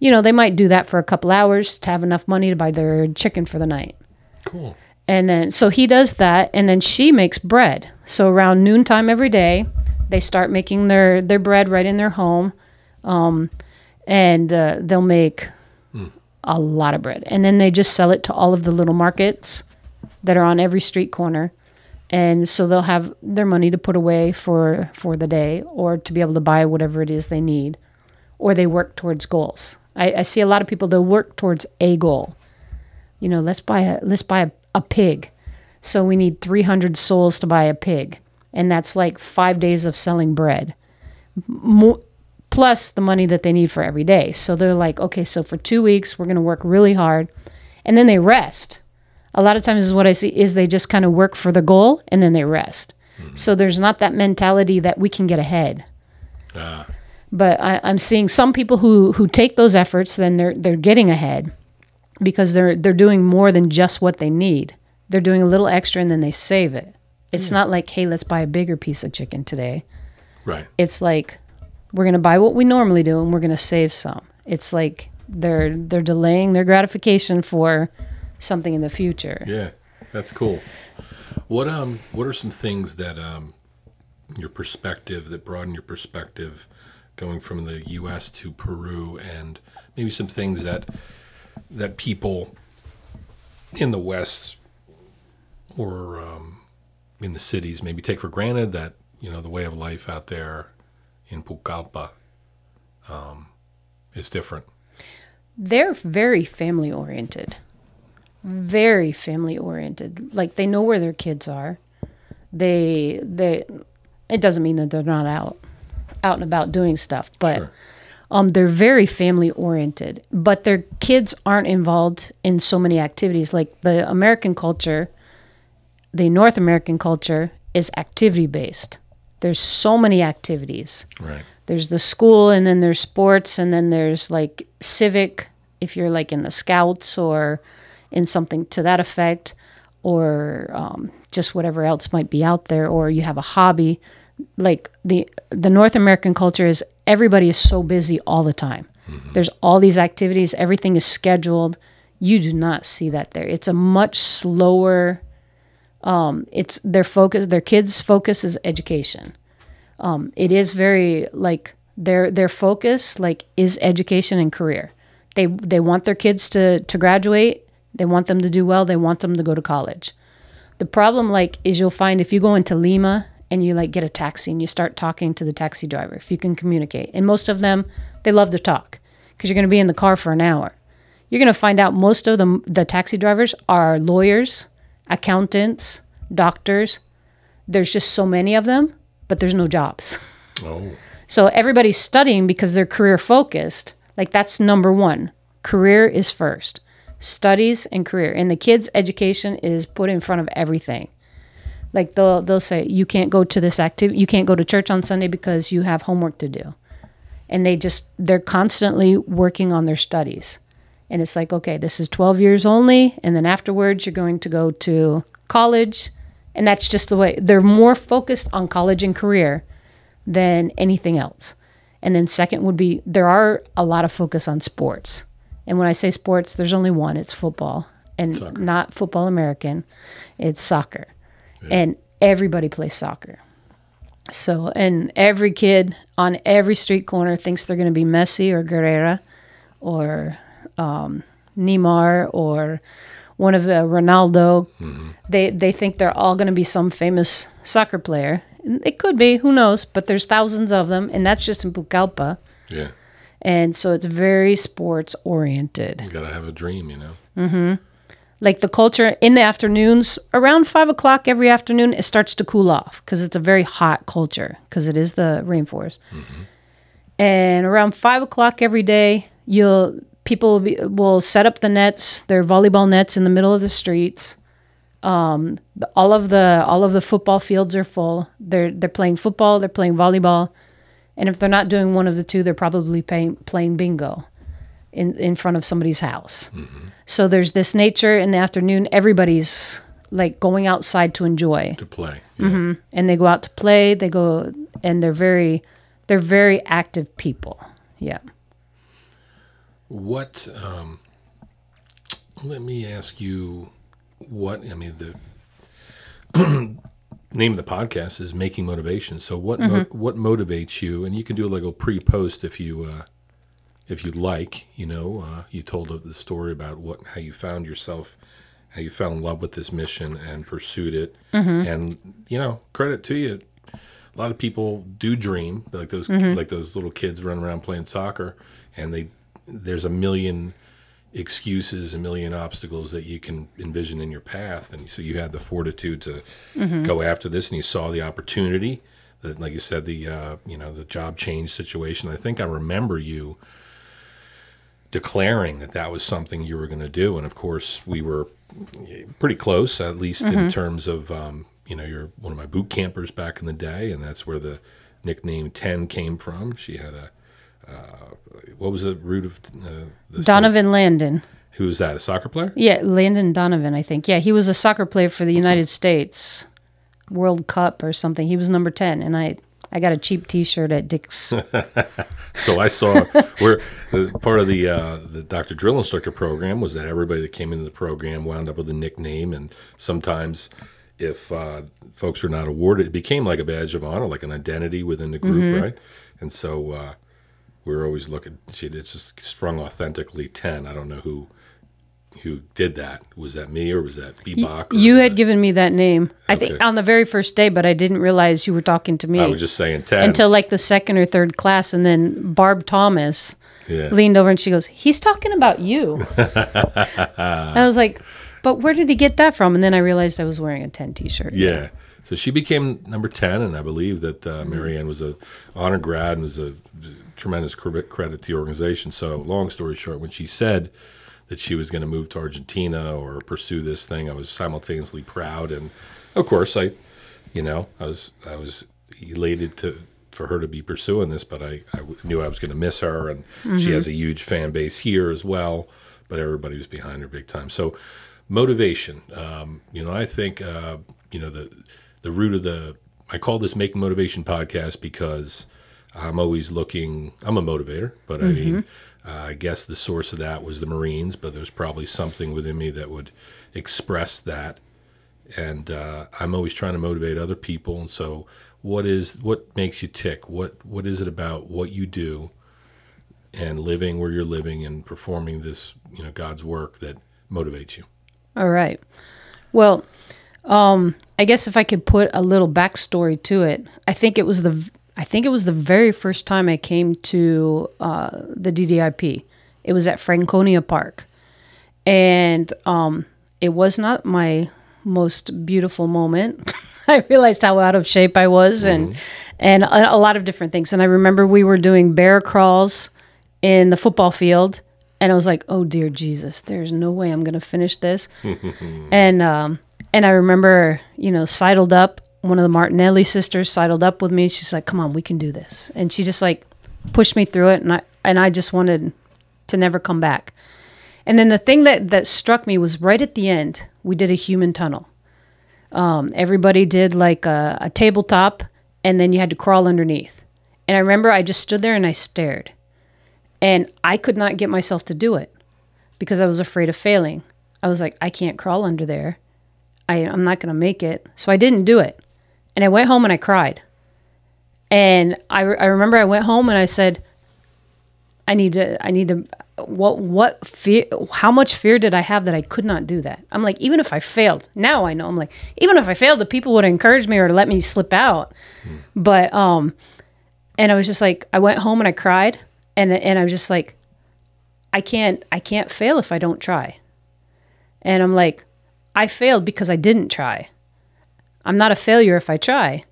you know, they might do that for a couple hours to have enough money to buy their chicken for the night. Cool. And then, so he does that, and then she makes bread. So around noontime every day, they start making their, their bread right in their home. Um, and uh, they'll make a lot of bread. And then they just sell it to all of the little markets that are on every street corner. And so they'll have their money to put away for, for the day or to be able to buy whatever it is they need. Or they work towards goals. I, I see a lot of people, they'll work towards a goal you know let's buy a let's buy a, a pig so we need 300 soles to buy a pig and that's like five days of selling bread. Mo- plus the money that they need for every day. So they're like okay so for two weeks we're going to work really hard. And then they rest. A lot of times is what i see is they just kind of work for the goal and then they rest. So there's not that mentality that we can get ahead. Ah. but I, I'm seeing some people who who take those efforts, then they're they're getting ahead because they're they're doing more than just what they need. They're doing a little extra and then they save it. It's not like, hey, let's buy a bigger piece of chicken today. Right. It's like we're gonna buy what we normally do and we're gonna save some. It's like they're they're delaying their gratification for something in the future. Yeah. That's cool. What um what are some things that um your perspective that broaden your perspective going from the US to Peru and maybe some things that that people in the West or um, in the cities maybe take for granted that you know the way of life out there in Pucallpa um, is different. they're very family oriented. Very family oriented. Like they know where their kids are. They they it doesn't mean that they're not out out and about doing stuff but Sure. um, they're very family oriented. But their kids aren't involved in so many activities. Like the american culture the north american culture is activity based there's so many activities. Right. there's the school and then there's sports and then there's like civic if you're like in the scouts or in something to that effect or um, just whatever else might be out there or you have a hobby. Like the the north american culture is everybody is so busy all the time. There's all these activities everything is scheduled. You do not see that there. It's a much slower um, it's their focus their kids focus is education um, it is very like Their their focus like is education and career. They they want their kids to to graduate. They want them to do well. They want them to go to college. The problem like is you'll find if you go into Lima and you like get a taxi and you start talking to the taxi driver if you can communicate. And most of them they love to talk because you're going to be in the car for an hour. You're going to find out most of the the taxi drivers are lawyers, accountants, doctors. There's just so many of them, but there's no jobs. Oh, So everybody's studying because they're career focused. Like that's number one. Career is first. Studies and career. And the kids' education is put in front of everything. Like they'll they'll say, You can't go to this activity you can't go to church on Sunday because you have homework to do. And they just they're constantly working on their studies. And it's like, okay, this is 12 years only. And then afterwards, you're going to go to college. And that's just the way they're more focused on college and career than anything else. And then, second would be there are a lot of focus on sports. And when I say sports, there's only one it's football and Soccer. not football American, it's soccer. And everybody plays soccer. So, and every kid on every street corner thinks they're going to be Messi or Guerrero or um, Neymar or one of the Ronaldo. They they think they're all going to be some famous soccer player. It could be, who knows? But there's thousands of them, and that's just in Pucallpa. yeah. And so it's very sports oriented. You gotta have a dream, you know. Mm-hmm. Like the culture in the afternoons around five o'clock every afternoon it starts to cool off because it's a very hot culture because it is the rainforest and around five o'clock every day you'll people will, be, will set up the nets their volleyball nets in the middle of the streets um, the- all of the all of the football fields are full they're they're playing football they're playing volleyball and if they're not doing one of the two they're probably playing, playing bingo in, in front of somebody's house so there's this nature in the afternoon. Everybody's like going outside to enjoy, To play. Yeah. Mm-hmm. and they go out to play. They go and they're very, they're very active people. Yeah. What? Um, let me ask you. What I mean the name of the podcast is making motivation. So what mo- what motivates you? And you can do like a pre post if you uh, if you'd like. You know, uh, you told the story about what how you found yourself, how you fell in love with this mission and pursued it. And you know, credit to you. A lot of people do dream like those like those little kids running around playing soccer, and they there's a million excuses, a million obstacles that you can envision in your path, and so you had the fortitude to go after this, and you saw the opportunity. That, like you said, the uh, you know the job change situation. I think I remember you declaring that that was something you were going to do, and of course we were pretty close, at least in terms of um, you know you're one of my boot campers back in the day, and that's where the nickname Ten came from. She had a what was the root of uh, the story? Donovan Landon. Who was that? A soccer player? Yeah, Landon Donovan, I think. Yeah, he was a soccer player for the United States World Cup or something. He was number 10 and I I got a cheap t-shirt at Dick's. So I saw where uh, part of the uh, the Dr. Drill Instructor program was that everybody that came into the program wound up with a nickname, and sometimes if uh, folks were not awarded, it became like a badge of honor, like an identity within the group, right? And so uh, we were always looking. She it's just sprung authentically ten. I don't know who who did that. Was that me or was that Bebop? or- You had given me that name. I think on the very first day, but I didn't realize you were talking to me. I was just saying ten. until like the second or third class and then Barb Thomas yeah. leaned over and she goes, "He's talking about you." and I was like, "But where did he get that from?" And then I realized I was wearing a 10 t-shirt. Yeah. So she became number 10, and I believe that uh, Mariann was a honor grad and was a tremendous credit to the organization. So, long story short, when she said that she was going to move to Argentina or pursue this thing, I was simultaneously proud, and of course, I, you know, I was I was elated to for her to be pursuing this, but I, I knew I was going to miss her, and she has a huge fan base here as well. But everybody was behind her big time. So, motivation. Um, you know, I think uh, you know the the root of the. I call this Making Motivation podcast because I'm always looking. I'm a motivator, but I mean, uh, I guess the source of that was the Marines, but there's probably something within me that would express that. And uh, I'm always trying to motivate other people. And so, what is what makes you tick? What what is it about what you do and living where you're living and performing this, you know, God's work that motivates you? All right. Well, um, I guess if I could put a little backstory to it, I think it was the I think it was the very first time I came to uh, the DDIP. It was at Franconia Park, and um, it was not my most beautiful moment. I realized how out of shape I was, and and a, a lot of different things. And I remember we were doing bear crawls in the football field, and I was like, "Oh dear Jesus, there's no way I'm going to finish this." and um, and I remember, you know, sidled up. One of the Martinelli sisters sidled up with me. She's like, "Come on, we can do this," and she just like pushed me through it, and I and I just wanted to never come back. And then the thing that that struck me was right at the end, we did a human tunnel. Um, everybody did like a, a tabletop, and then you had to crawl underneath. And I remember I just stood there and I stared, and I could not get myself to do it because I was afraid of failing. I was like, I can't crawl under there. I, I'm not going to make it. So I didn't do it. And I went home and I cried. And I, re- I remember I went home and I said, I need to, I need to, what, what fear, how much fear did I have that I could not do that? I'm like, even if I failed, now I know, I'm like, even if I failed, the people would encourage me or let me slip out. But, um, and I was just like, I went home and I cried and, and I was just like, I can't, I can't fail if I don't try. And I'm like, I failed because I didn't try. I'm not a failure if I try.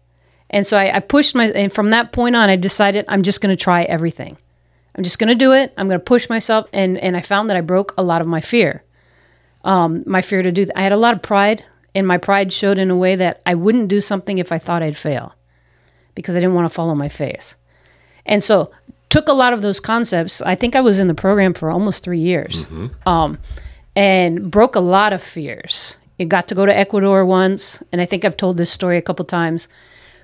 And so I, I pushed my, and from that point on, I decided I'm just going to try everything. I'm just going to do it. I'm going to push myself. And, and I found that I broke a lot of my fear. Um, my fear to do that. I had a lot of pride, and my pride showed in a way that I wouldn't do something if I thought I'd fail because I didn't want to follow my face. And so took a lot of those concepts. I think I was in the program for almost three years. Um, and broke a lot of fears. It got to go to Ecuador once, and I think I've told this story a couple times,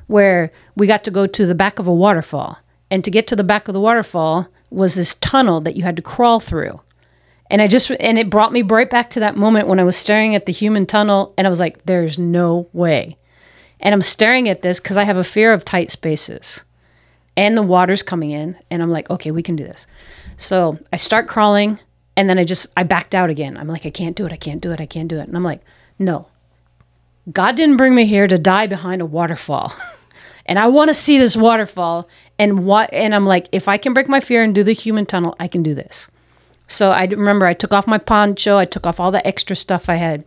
where we got to go to the back of a waterfall. And to get to the back of the waterfall was this tunnel that you had to crawl through. And I just and it brought me right back to that moment when I was staring at the human tunnel and I was like, there's no way. And I'm staring at this because I have a fear of tight spaces. And the water's coming in, and I'm like, okay, we can do this. So I start crawling, and then I just I backed out again. I'm like, I can't do it, I can't do it, I can't do it. And I'm like, no. God didn't bring me here to die behind a waterfall. and I want to see this waterfall. And what and I'm like, if I can break my fear and do the human tunnel, I can do this. So I remember I took off my poncho, I took off all the extra stuff I had,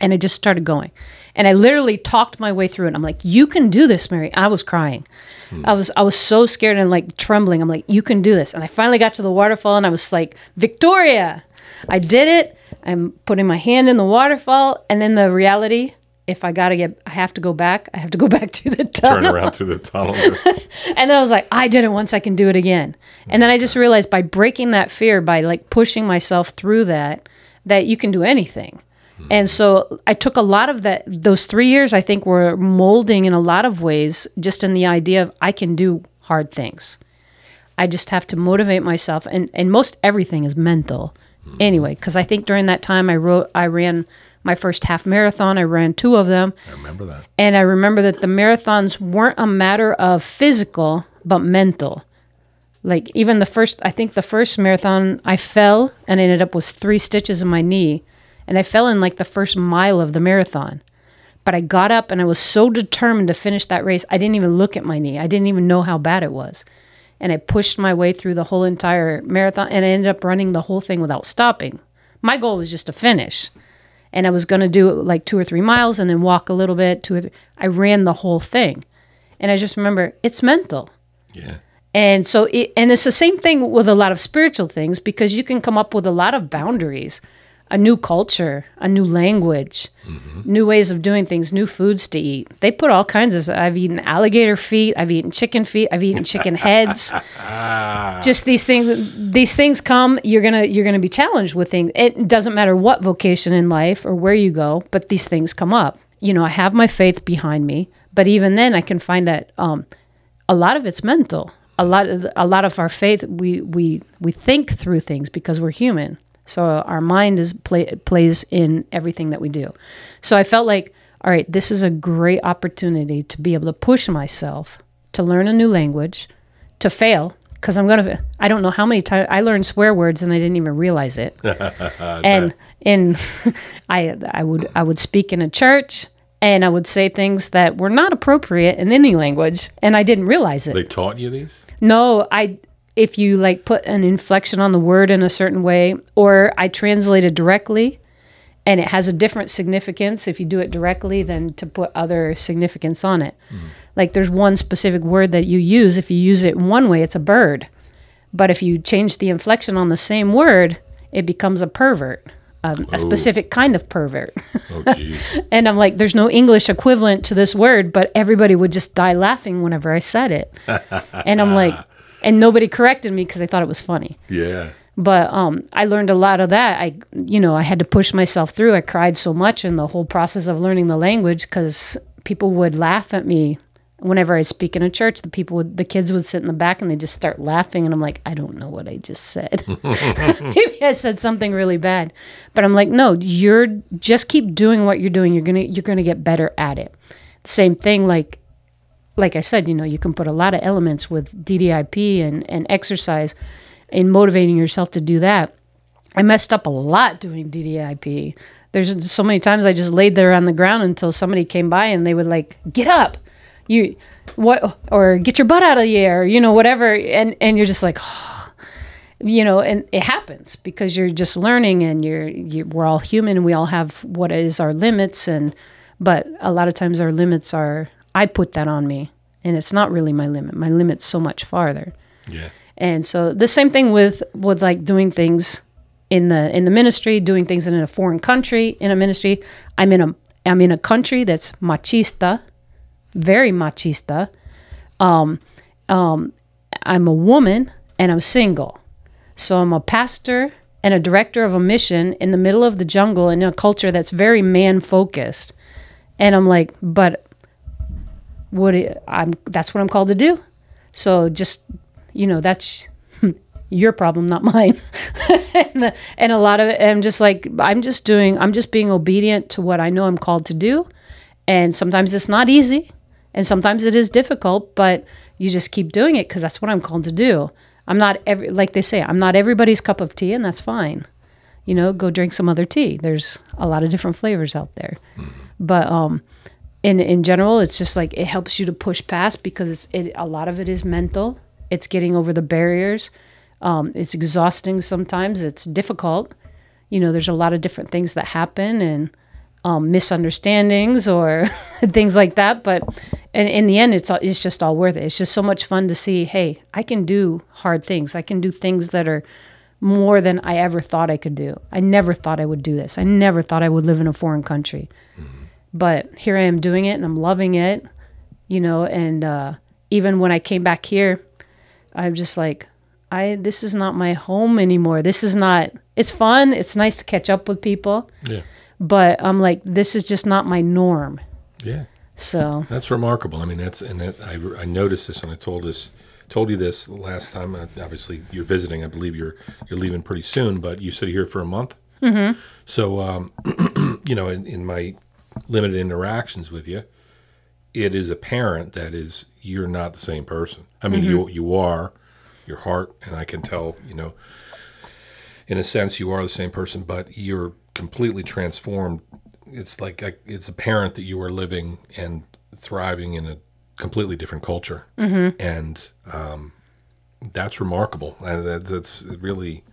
and I just started going. And I literally talked my way through it. I'm like, "You can do this, Mary." I was crying. Hmm. I was I was so scared and like trembling. I'm like, "You can do this." And I finally got to the waterfall and I was like, "Victoria, I did it." I'm putting my hand in the waterfall and then the reality if I got to get I have to go back, I have to go back to the tunnel. Turn around through the tunnel. And then I was like, I did it once, I can do it again. And then I just realized by breaking that fear, by like pushing myself through that, that you can do anything. Hmm. And so I took a lot of that, those three years, I think, were molding in a lot of ways, just in the idea of I can do hard things. I just have to motivate myself. And, and most everything is mental anyway, because I think during that time I wrote, I ran my first half marathon, I ran two of them. I remember that. And I remember that the marathons weren't a matter of physical, but mental. Like even the first, I think the first marathon, I fell and ended up with three stitches in my knee. And I fell in like the first mile of the marathon. But I got up and I was so determined to finish that race, I didn't even look at my knee. I didn't even know how bad it was. And I pushed my way through the whole entire marathon and I ended up running the whole thing without stopping. My goal was just to finish and I was going to do like two or three miles and then walk a little bit, two or three. I ran the whole thing. And I just remember it's mental. Yeah. And so, it, and it's the same thing with a lot of spiritual things because you can come up with a lot of boundaries, a new culture, a new language, new ways of doing things, new foods to eat. They put all kinds of. I've eaten alligator feet. I've eaten chicken feet. I've eaten chicken heads. Just these things. These things come. You're gonna you're gonna be challenged with things. It doesn't matter what vocation in life or where you go, but these things come up. You know, I have my faith behind me, but even then, I can find that um, a lot of it's mental. A lot of a lot of our faith, we we we think through things because we're human. So our mind is play, plays in everything that we do. So I felt like, all right, this is a great opportunity to be able to push myself to learn a new language, to fail, because I'm gonna. I don't know how many times I learned swear words and I didn't even realize it. and and I I would I would speak in a church and I would say things that were not appropriate in any language, and I didn't realize it. They taught you these? No, I if you like put an inflection on the word in a certain way, or I translate it directly, and it has a different significance if you do it directly than to put other significance on it. Like there's one specific word that you use. If you use it one way, it's a bird, but if you change the inflection on the same word, it becomes a pervert. Um, a specific kind of pervert. Oh. And I'm like, there's no English equivalent to this word, but everybody would just die laughing whenever I said it. and I'm like, and nobody corrected me because they thought it was funny. yeah. But um, I learned a lot of that. I, you know, I had to push myself through. I cried so much in the whole process of learning the language because people would laugh at me whenever I speak in a church. The people would, the kids would sit in the back and they just start laughing, and I'm like, I don't know what I just said. Maybe I said something really bad, but I'm like, no, you're just keep doing what you're doing. You're gonna you're gonna get better at it. Same thing, like like I said, you know, you can put a lot of elements with DDIP and, and exercise in motivating yourself to do that. I messed up a lot doing DDIP. There's so many times I just laid there on the ground until somebody came by and they would like, get up, you what, or get your butt out of the air, you know, whatever. And, and you're just like, you know, and it happens because you're just learning and you're, you we're all human and we all have what is our limits. And, but a lot of times our limits are, I put that on me and it's not really my limit. My limit's so much farther. Yeah. And so the same thing with with like doing things in the in the ministry, doing things in a foreign country in a ministry. I'm in a I'm in a country that's machista, very machista. Um, um, I'm a woman and I'm single, so I'm a pastor and a director of a mission in the middle of the jungle in a culture that's very man focused. And I'm like, but what I'm that's what I'm called to do. So just you know that's your problem, not mine. and, and a lot of it, I'm just like I'm just doing. I'm just being obedient to what I know I'm called to do. And sometimes it's not easy, and sometimes it is difficult, but you just keep doing it because that's what I'm called to do. I'm not every like they say. I'm not everybody's cup of tea, and that's fine. You know, go drink some other tea. There's a lot of different flavors out there, but um in in general it's just like it helps you to push past because it's it a lot of it is mental. It's getting over the barriers. Um, it's exhausting sometimes. It's difficult. You know there's a lot of different things that happen and um, misunderstandings or things like that. But in, in the end it's all, it's just all worth it. It's just so much fun to see hey i can do hard things. I can do things that are more than i ever thought i could do. I never thought i would do this. I never thought i would live in a foreign country but here I am doing it and I'm loving it, you know. And uh, even when I came back here, I'm just like, I this is not my home anymore. This is not. It's fun. It's nice to catch up with people, Yeah. but I'm like, this is just not my norm. Yeah. So That's remarkable. I mean, that's and that I, I noticed this, and I told this told you this last time. Uh, obviously, you're visiting. I believe you're you're leaving pretty soon, but you you're here for a month. Mm-hmm. So, um, you know, in, in my limited interactions with you, it is apparent that is you're not the same person. I mean, you you are your heart, and I can tell. You know, in a sense, you are the same person, but you're completely transformed. It's like I, it's apparent that you are living and thriving in a completely different culture, and um, that's remarkable. And that, that's really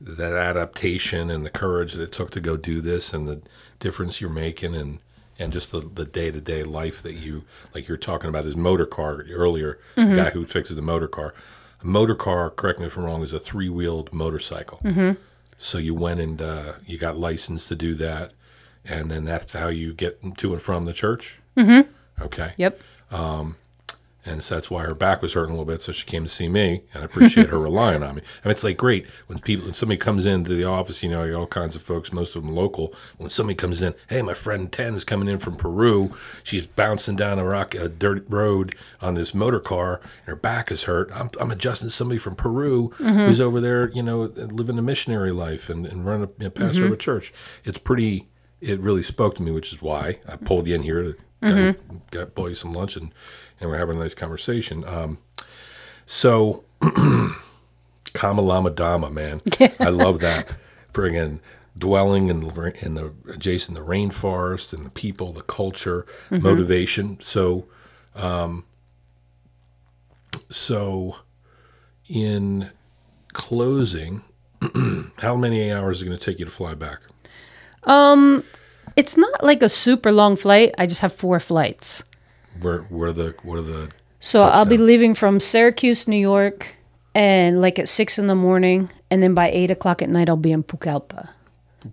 that adaptation and the courage that it took to go do this, and the difference you're making, and and just the the day to day life that you like. You're talking about this motor car earlier, the guy who fixes the motor car. A motor car, correct me if I'm wrong, is a three wheeled motorcycle. So you went and uh, you got licensed to do that, and then that's how you get to and from the church. Mm-hmm. Okay. yep, And so that's why her back was hurting a little bit. So she came to see me, and I appreciate her relying on me. I mean, it's like great when people, when somebody comes into the office, you know, you got all kinds of folks, most of them local. When somebody comes in, hey, my friend Ten is coming in from Peru. She's bouncing down a rock, a dirt road on this motor car, and her back is hurt. I'm, I'm adjusting to somebody from Peru mm-hmm. who's over there, you know, living a missionary life and, and running a you know, pastor of a mm-hmm. church. It's pretty it really spoke to me, which is why I pulled you in here to mm got you some lunch and and we're having a nice conversation. Um, so Kama Lama Dama, man, I love that. Friggin' dwelling in the, in the adjacent the rainforest and the people, the culture, motivation. So, um, so in closing, how many hours is it going to take you to fly back? It's not like a super long flight. I just have four flights. Where where the what are the So I'll be leaving from Syracuse, New York, and like at six in the morning, and then by eight o'clock at night I'll be in Pucallpa.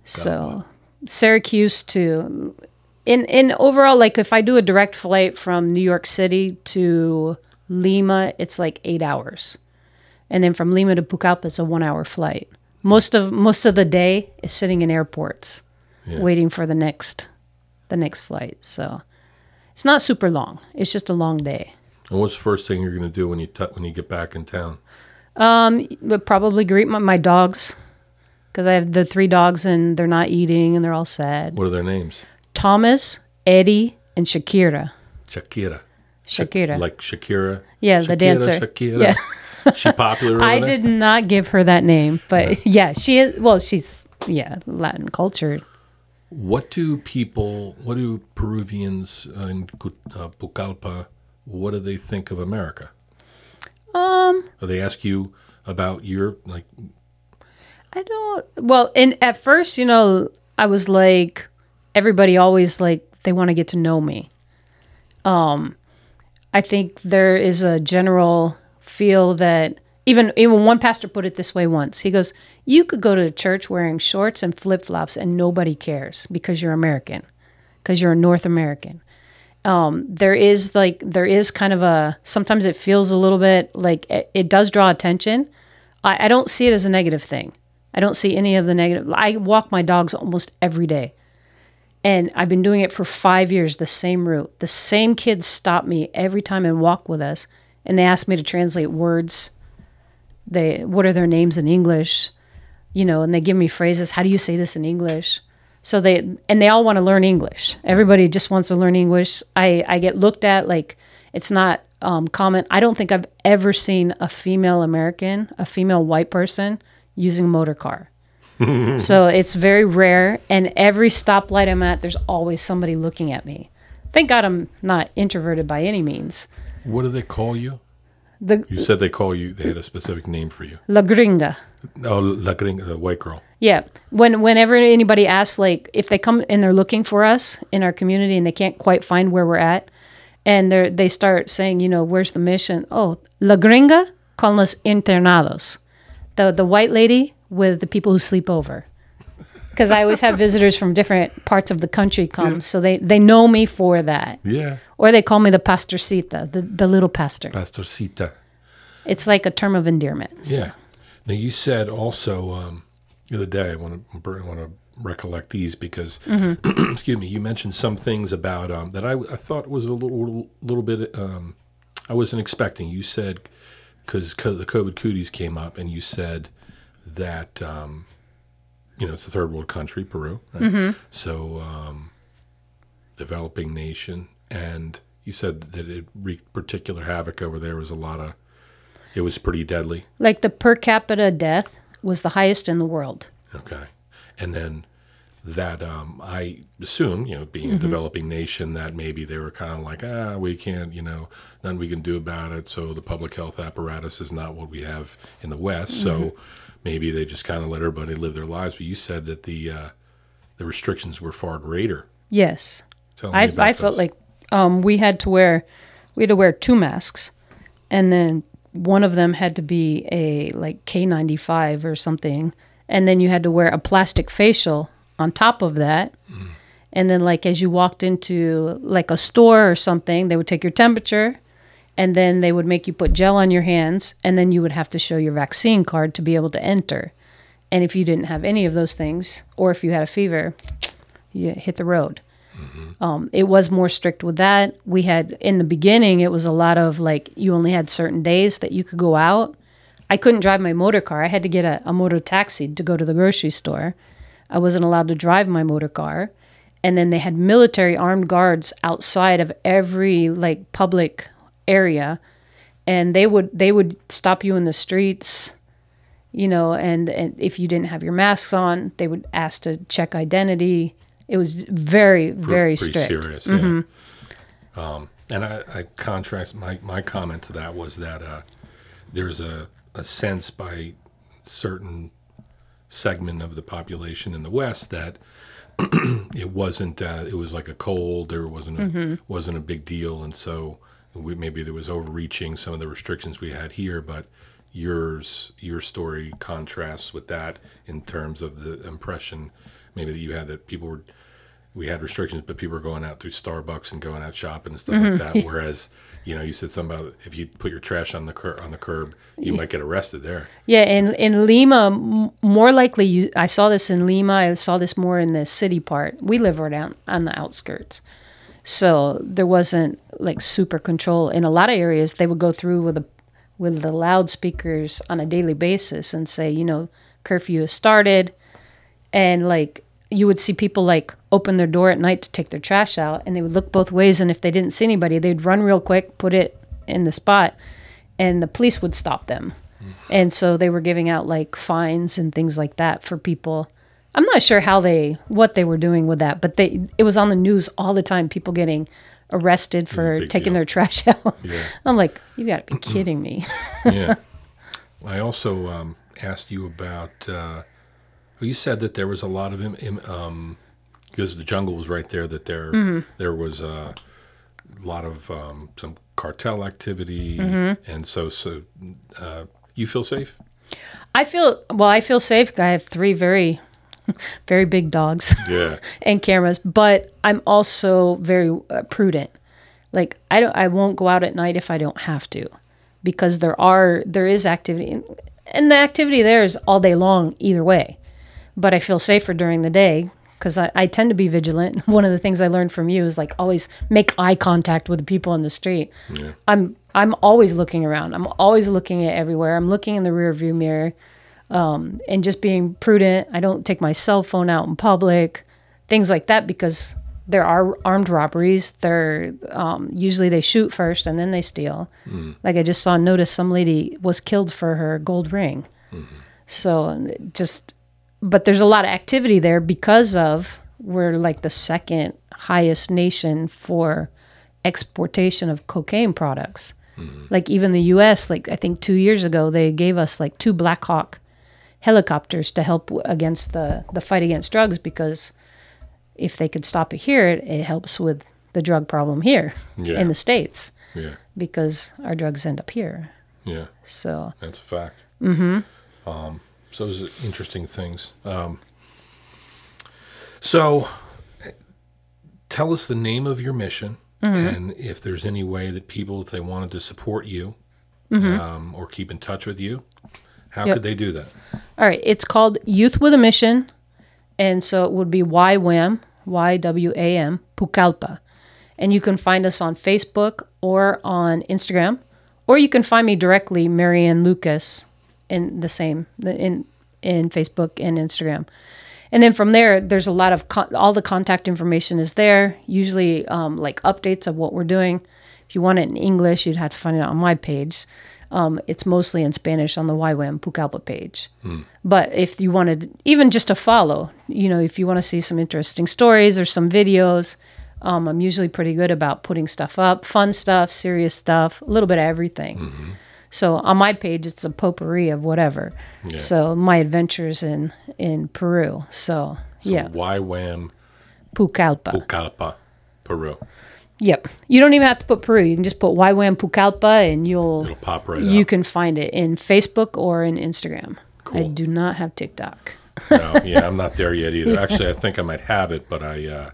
So Syracuse to in in overall, like if I do a direct flight from New York City to Lima, it's like eight hours, and then from Lima to Pucallpa, it's a one hour flight. Most of most of the day is sitting in airports, Yeah. waiting for the next the next flight. So it's not super long. It's just a long day. and what's the first thing you're going to do when you t- when you get back in town? Um, but probably greet my, my dogs because I have the three dogs and they're not eating and they're all sad. What are their names? Thomas, Eddie, and Shakira. Shakira. Shakira. Like Shakira. Yeah, the dancer. Shakira. Yeah. she popular. I did not give her that name, but yeah, she is. Well, she's yeah Latin culture. What do people? What do Peruvians uh, in uh, Pucallpa? What do they think of America? Um. Or they ask you about your like? I don't. Well, and at first, you know, I was like, everybody always like they want to get to know me. Um, I think there is a general feel that even even one pastor put it this way once. He goes, "You could go to a church wearing shorts and flip flops, and nobody cares because you're American, because you're a North American." Um, there is like there is kind of a sometimes it feels a little bit like it, it does draw attention. I, I don't see it as a negative thing. I don't see any of the negative. I walk my dogs almost every day. And I've been doing it for five years, the same route. The same kids stop me every time and walk with us. And they ask me to translate words. They what are their names in English? You know, and they give me phrases. How do you say this in English? So they and they all want to learn English. Everybody just wants to learn English. I, I get looked at like it's not um, common. I don't think I've ever seen a female American, a female white person using a motor car. so it's very rare. And every stoplight I'm at, there's always somebody looking at me. Thank God I'm not introverted by any means. What do they call you? The You said they call you. They had a specific name for you. La Gringa. Oh, la gringa, the white girl. Yeah. When whenever anybody asks, like, if they come and they're looking for us in our community and they can't quite find where we're at, and they they start saying, you know, where's the mission? Oh, La Gringa con los internados, the the white lady with the people who sleep over. Because I always have visitors from different parts of the country come, so they they know me for that, Yeah, or they call me the pastorcita, the the little pastor. Pastorcita. It's like a term of endearment. So- Yeah. Now you said also um, the other day. I want to I want to recollect these because excuse me. You mentioned some things about um, that I, I thought was a little little bit um, I wasn't expecting. You said because the COVID cooties came up, and you said that um, you know it's a third world country, Peru. Right? So um, developing nation, and you said that it wreaked particular havoc over there. Was a lot of it was pretty deadly. Like the per capita death was the highest in the world. Okay. And then that um, I assume, you know, being a developing nation, that maybe they were kind of like, ah, we can't, you know, nothing we can do about it. So the public health apparatus is not what we have in the West. So maybe they just kind of let everybody live their lives. But you said that the uh, the restrictions were far greater. Yes. Tell I, I felt like um, we had to wear we had to wear two masks, and then one of them had to be a like K95 or something, and then you had to wear a plastic facial on top of that. And then, like as you walked into like a store or something, they would take your temperature, and then they would make you put gel on your hands, and then you would have to show your vaccine card to be able to enter. And if you didn't have any of those things, or if you had a fever, you hit the road um, it was more strict with that. We had in the beginning, it was a lot of like you only had certain days that you could go out. I couldn't drive my motor car. I had to get a, a motor taxi to go to the grocery store. I wasn't allowed to drive my motor car. and then they had military armed guards outside of every like public area and they would they would stop you in the streets you know and, and if you didn't have your masks on they would ask to check identity it was very very pretty strict serious. Yeah. Um, and I, I contrast my, my comment to that was that uh, there's a, a sense by certain segment of the population in the West that it wasn't uh, it was like a cold there wasn't a, wasn't a big deal and so we, maybe there was overreaching some of the restrictions we had here but yours your story contrasts with that in terms of the impression maybe that you had that people were we had restrictions but people were going out through Starbucks and going out shopping and stuff like that mm-hmm. whereas you know you said something about if you put your trash on the cur- on the curb you might get arrested there Yeah, in in Lima, m- more likely you. I saw this in Lima. I saw this more in the city part. We live right down on the outskirts, so there wasn't like super control. In a lot of areas, they would go through with the with the loudspeakers on a daily basis and say, you know, curfew has started, and like you would see people like open their door at night to take their trash out, and they would look both ways, and if they didn't see anybody, they'd run real quick, put it in the spot, and the police would stop them. Mm-hmm. And so they were giving out like fines and things like that for people. I'm not sure how they what they were doing with that, but they it was on the news all the time people getting arrested for taking deal. their trash out. Yeah. I'm like, you got to be kidding me. yeah. I also um, asked you about. Uh, you said that there was a lot of um, because the jungle was right there. That there there was a lot of um, some cartel activity, and so so uh, you feel safe. I feel well, I feel safe. I have three very very big dogs. Yeah. and cameras, but I'm also very uh, prudent. Like I don't I won't go out at night if I don't have to because there are there is activity and, the activity there is all day long either way. But I feel safer during the day because I, I tend to be vigilant. One of the things I learned from you is like always make eye contact with the people in the street. Yeah. I'm I'm always looking around. I'm always looking at everywhere. I'm looking in the rear view mirror um, and just being prudent. I don't take my cell phone out in public, things like that, because there are armed robberies. They're um, usually they shoot first and then they steal. Like I just saw a notice some lady was killed for her gold ring. So just, but there's a lot of activity there because of we're like the second highest nation for exportation of cocaine products. Like even the U.S. Like I think two years ago they gave us like two Black Hawk helicopters to help against the the fight against drugs because if they could stop it here, it, it helps with the drug problem here Yeah. in the states Yeah. because our drugs end up here. Yeah. So That's a fact. Mm-hmm. Um, so those are interesting things. Um, so, tell us the name of your mission, and if there's any way that people, if they wanted to support you um, or keep in touch with you, how Yep. could they do that? All right, it's called Youth with a Mission, and so it would be YWAM, Y W A M, Pucallpa. And you can find us on Facebook or on Instagram, or you can find me directly, Mariann Lucas, in the same in in Facebook and Instagram. And then from there, there's a lot of con- all the contact information is there. Usually, um, like updates of what we're doing. If you want it in English, you'd have to find it on my page. Um, it's mostly in Spanish on the YWAM Pucallpa page. But if you wanted even just to follow, you know, if you want to see some interesting stories or some videos, um, I'm usually pretty good about putting stuff up, fun stuff, serious stuff, a little bit of everything. So on my page, it's a potpourri of whatever. So my adventures in in Peru. So, So yeah, YWAM Pucallpa. Pucallpa, Peru. Yep. You don't even have to put Peru. You can just put YWAM Pucallpa, and you'll It'll pop right you up. can find it in Facebook or in Instagram. I do not have TikTok. no, yeah, I'm not there yet either. Actually, I think I might have it, but I, uh,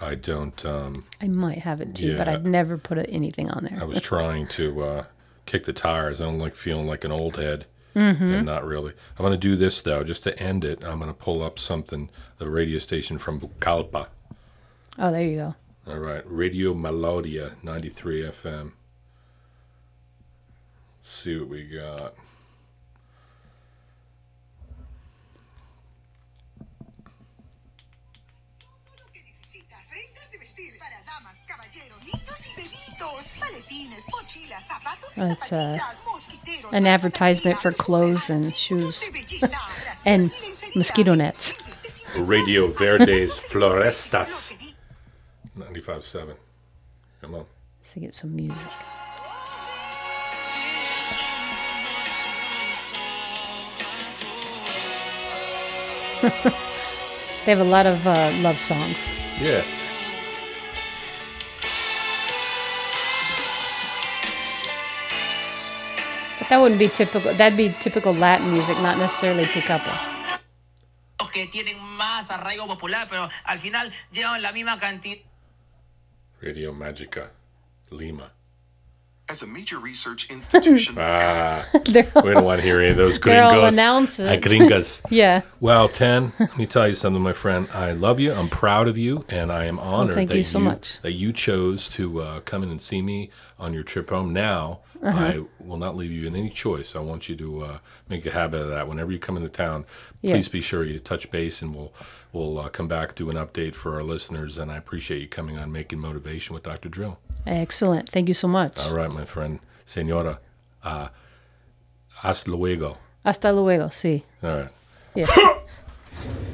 I don't. Um, I might have it too, but I've never put anything on there. I was trying to uh, kick the tires. I don't like feeling like an old head, and not really. I'm going to do this though, just to end it. I'm going to pull up something, the radio station from Pucallpa. Oh, there you go. All right, Radio Melodia, 93 FM. Let's see what we got. Damas, caballeros, niños y bebitos, maletines, mochilas, zapatos y That's, uh, an advertisement for clothes and shoes. de belleza, brasiles And mosquito nets. lentes de cinco Radio Verdes Florestas. Lo que 95.7. Come on. Let's get some music. they have a lot of uh, love songs. Yeah. But that wouldn't be typical. That'd be typical Latin music, not necessarily pickupa. que tienen más arraigo popular, pero al final llevan la misma cantidad. Radio Magica. Lima. As a major research institution, Ah, They're we don't want to hear any of those gringos. They're all announcers. Ah, gringas. yeah. Well, Ten, let me tell you something, my friend. I love you. I'm proud of you, and I am honored thank that you so much. that you chose to uh, come in and see me on your trip home. Now, Uh-huh. I will not leave you in any choice. I want you to uh, make a habit of that. Whenever you come into town, Yeah. please be sure you touch base, and we'll we'll uh, come back do an update for our listeners. And I appreciate you coming on making motivation with Dr. Drill. Excellent. Thank you so much. All right, my friend, Senora. Uh, hasta luego. Hasta luego. Sí. All right. Yeah.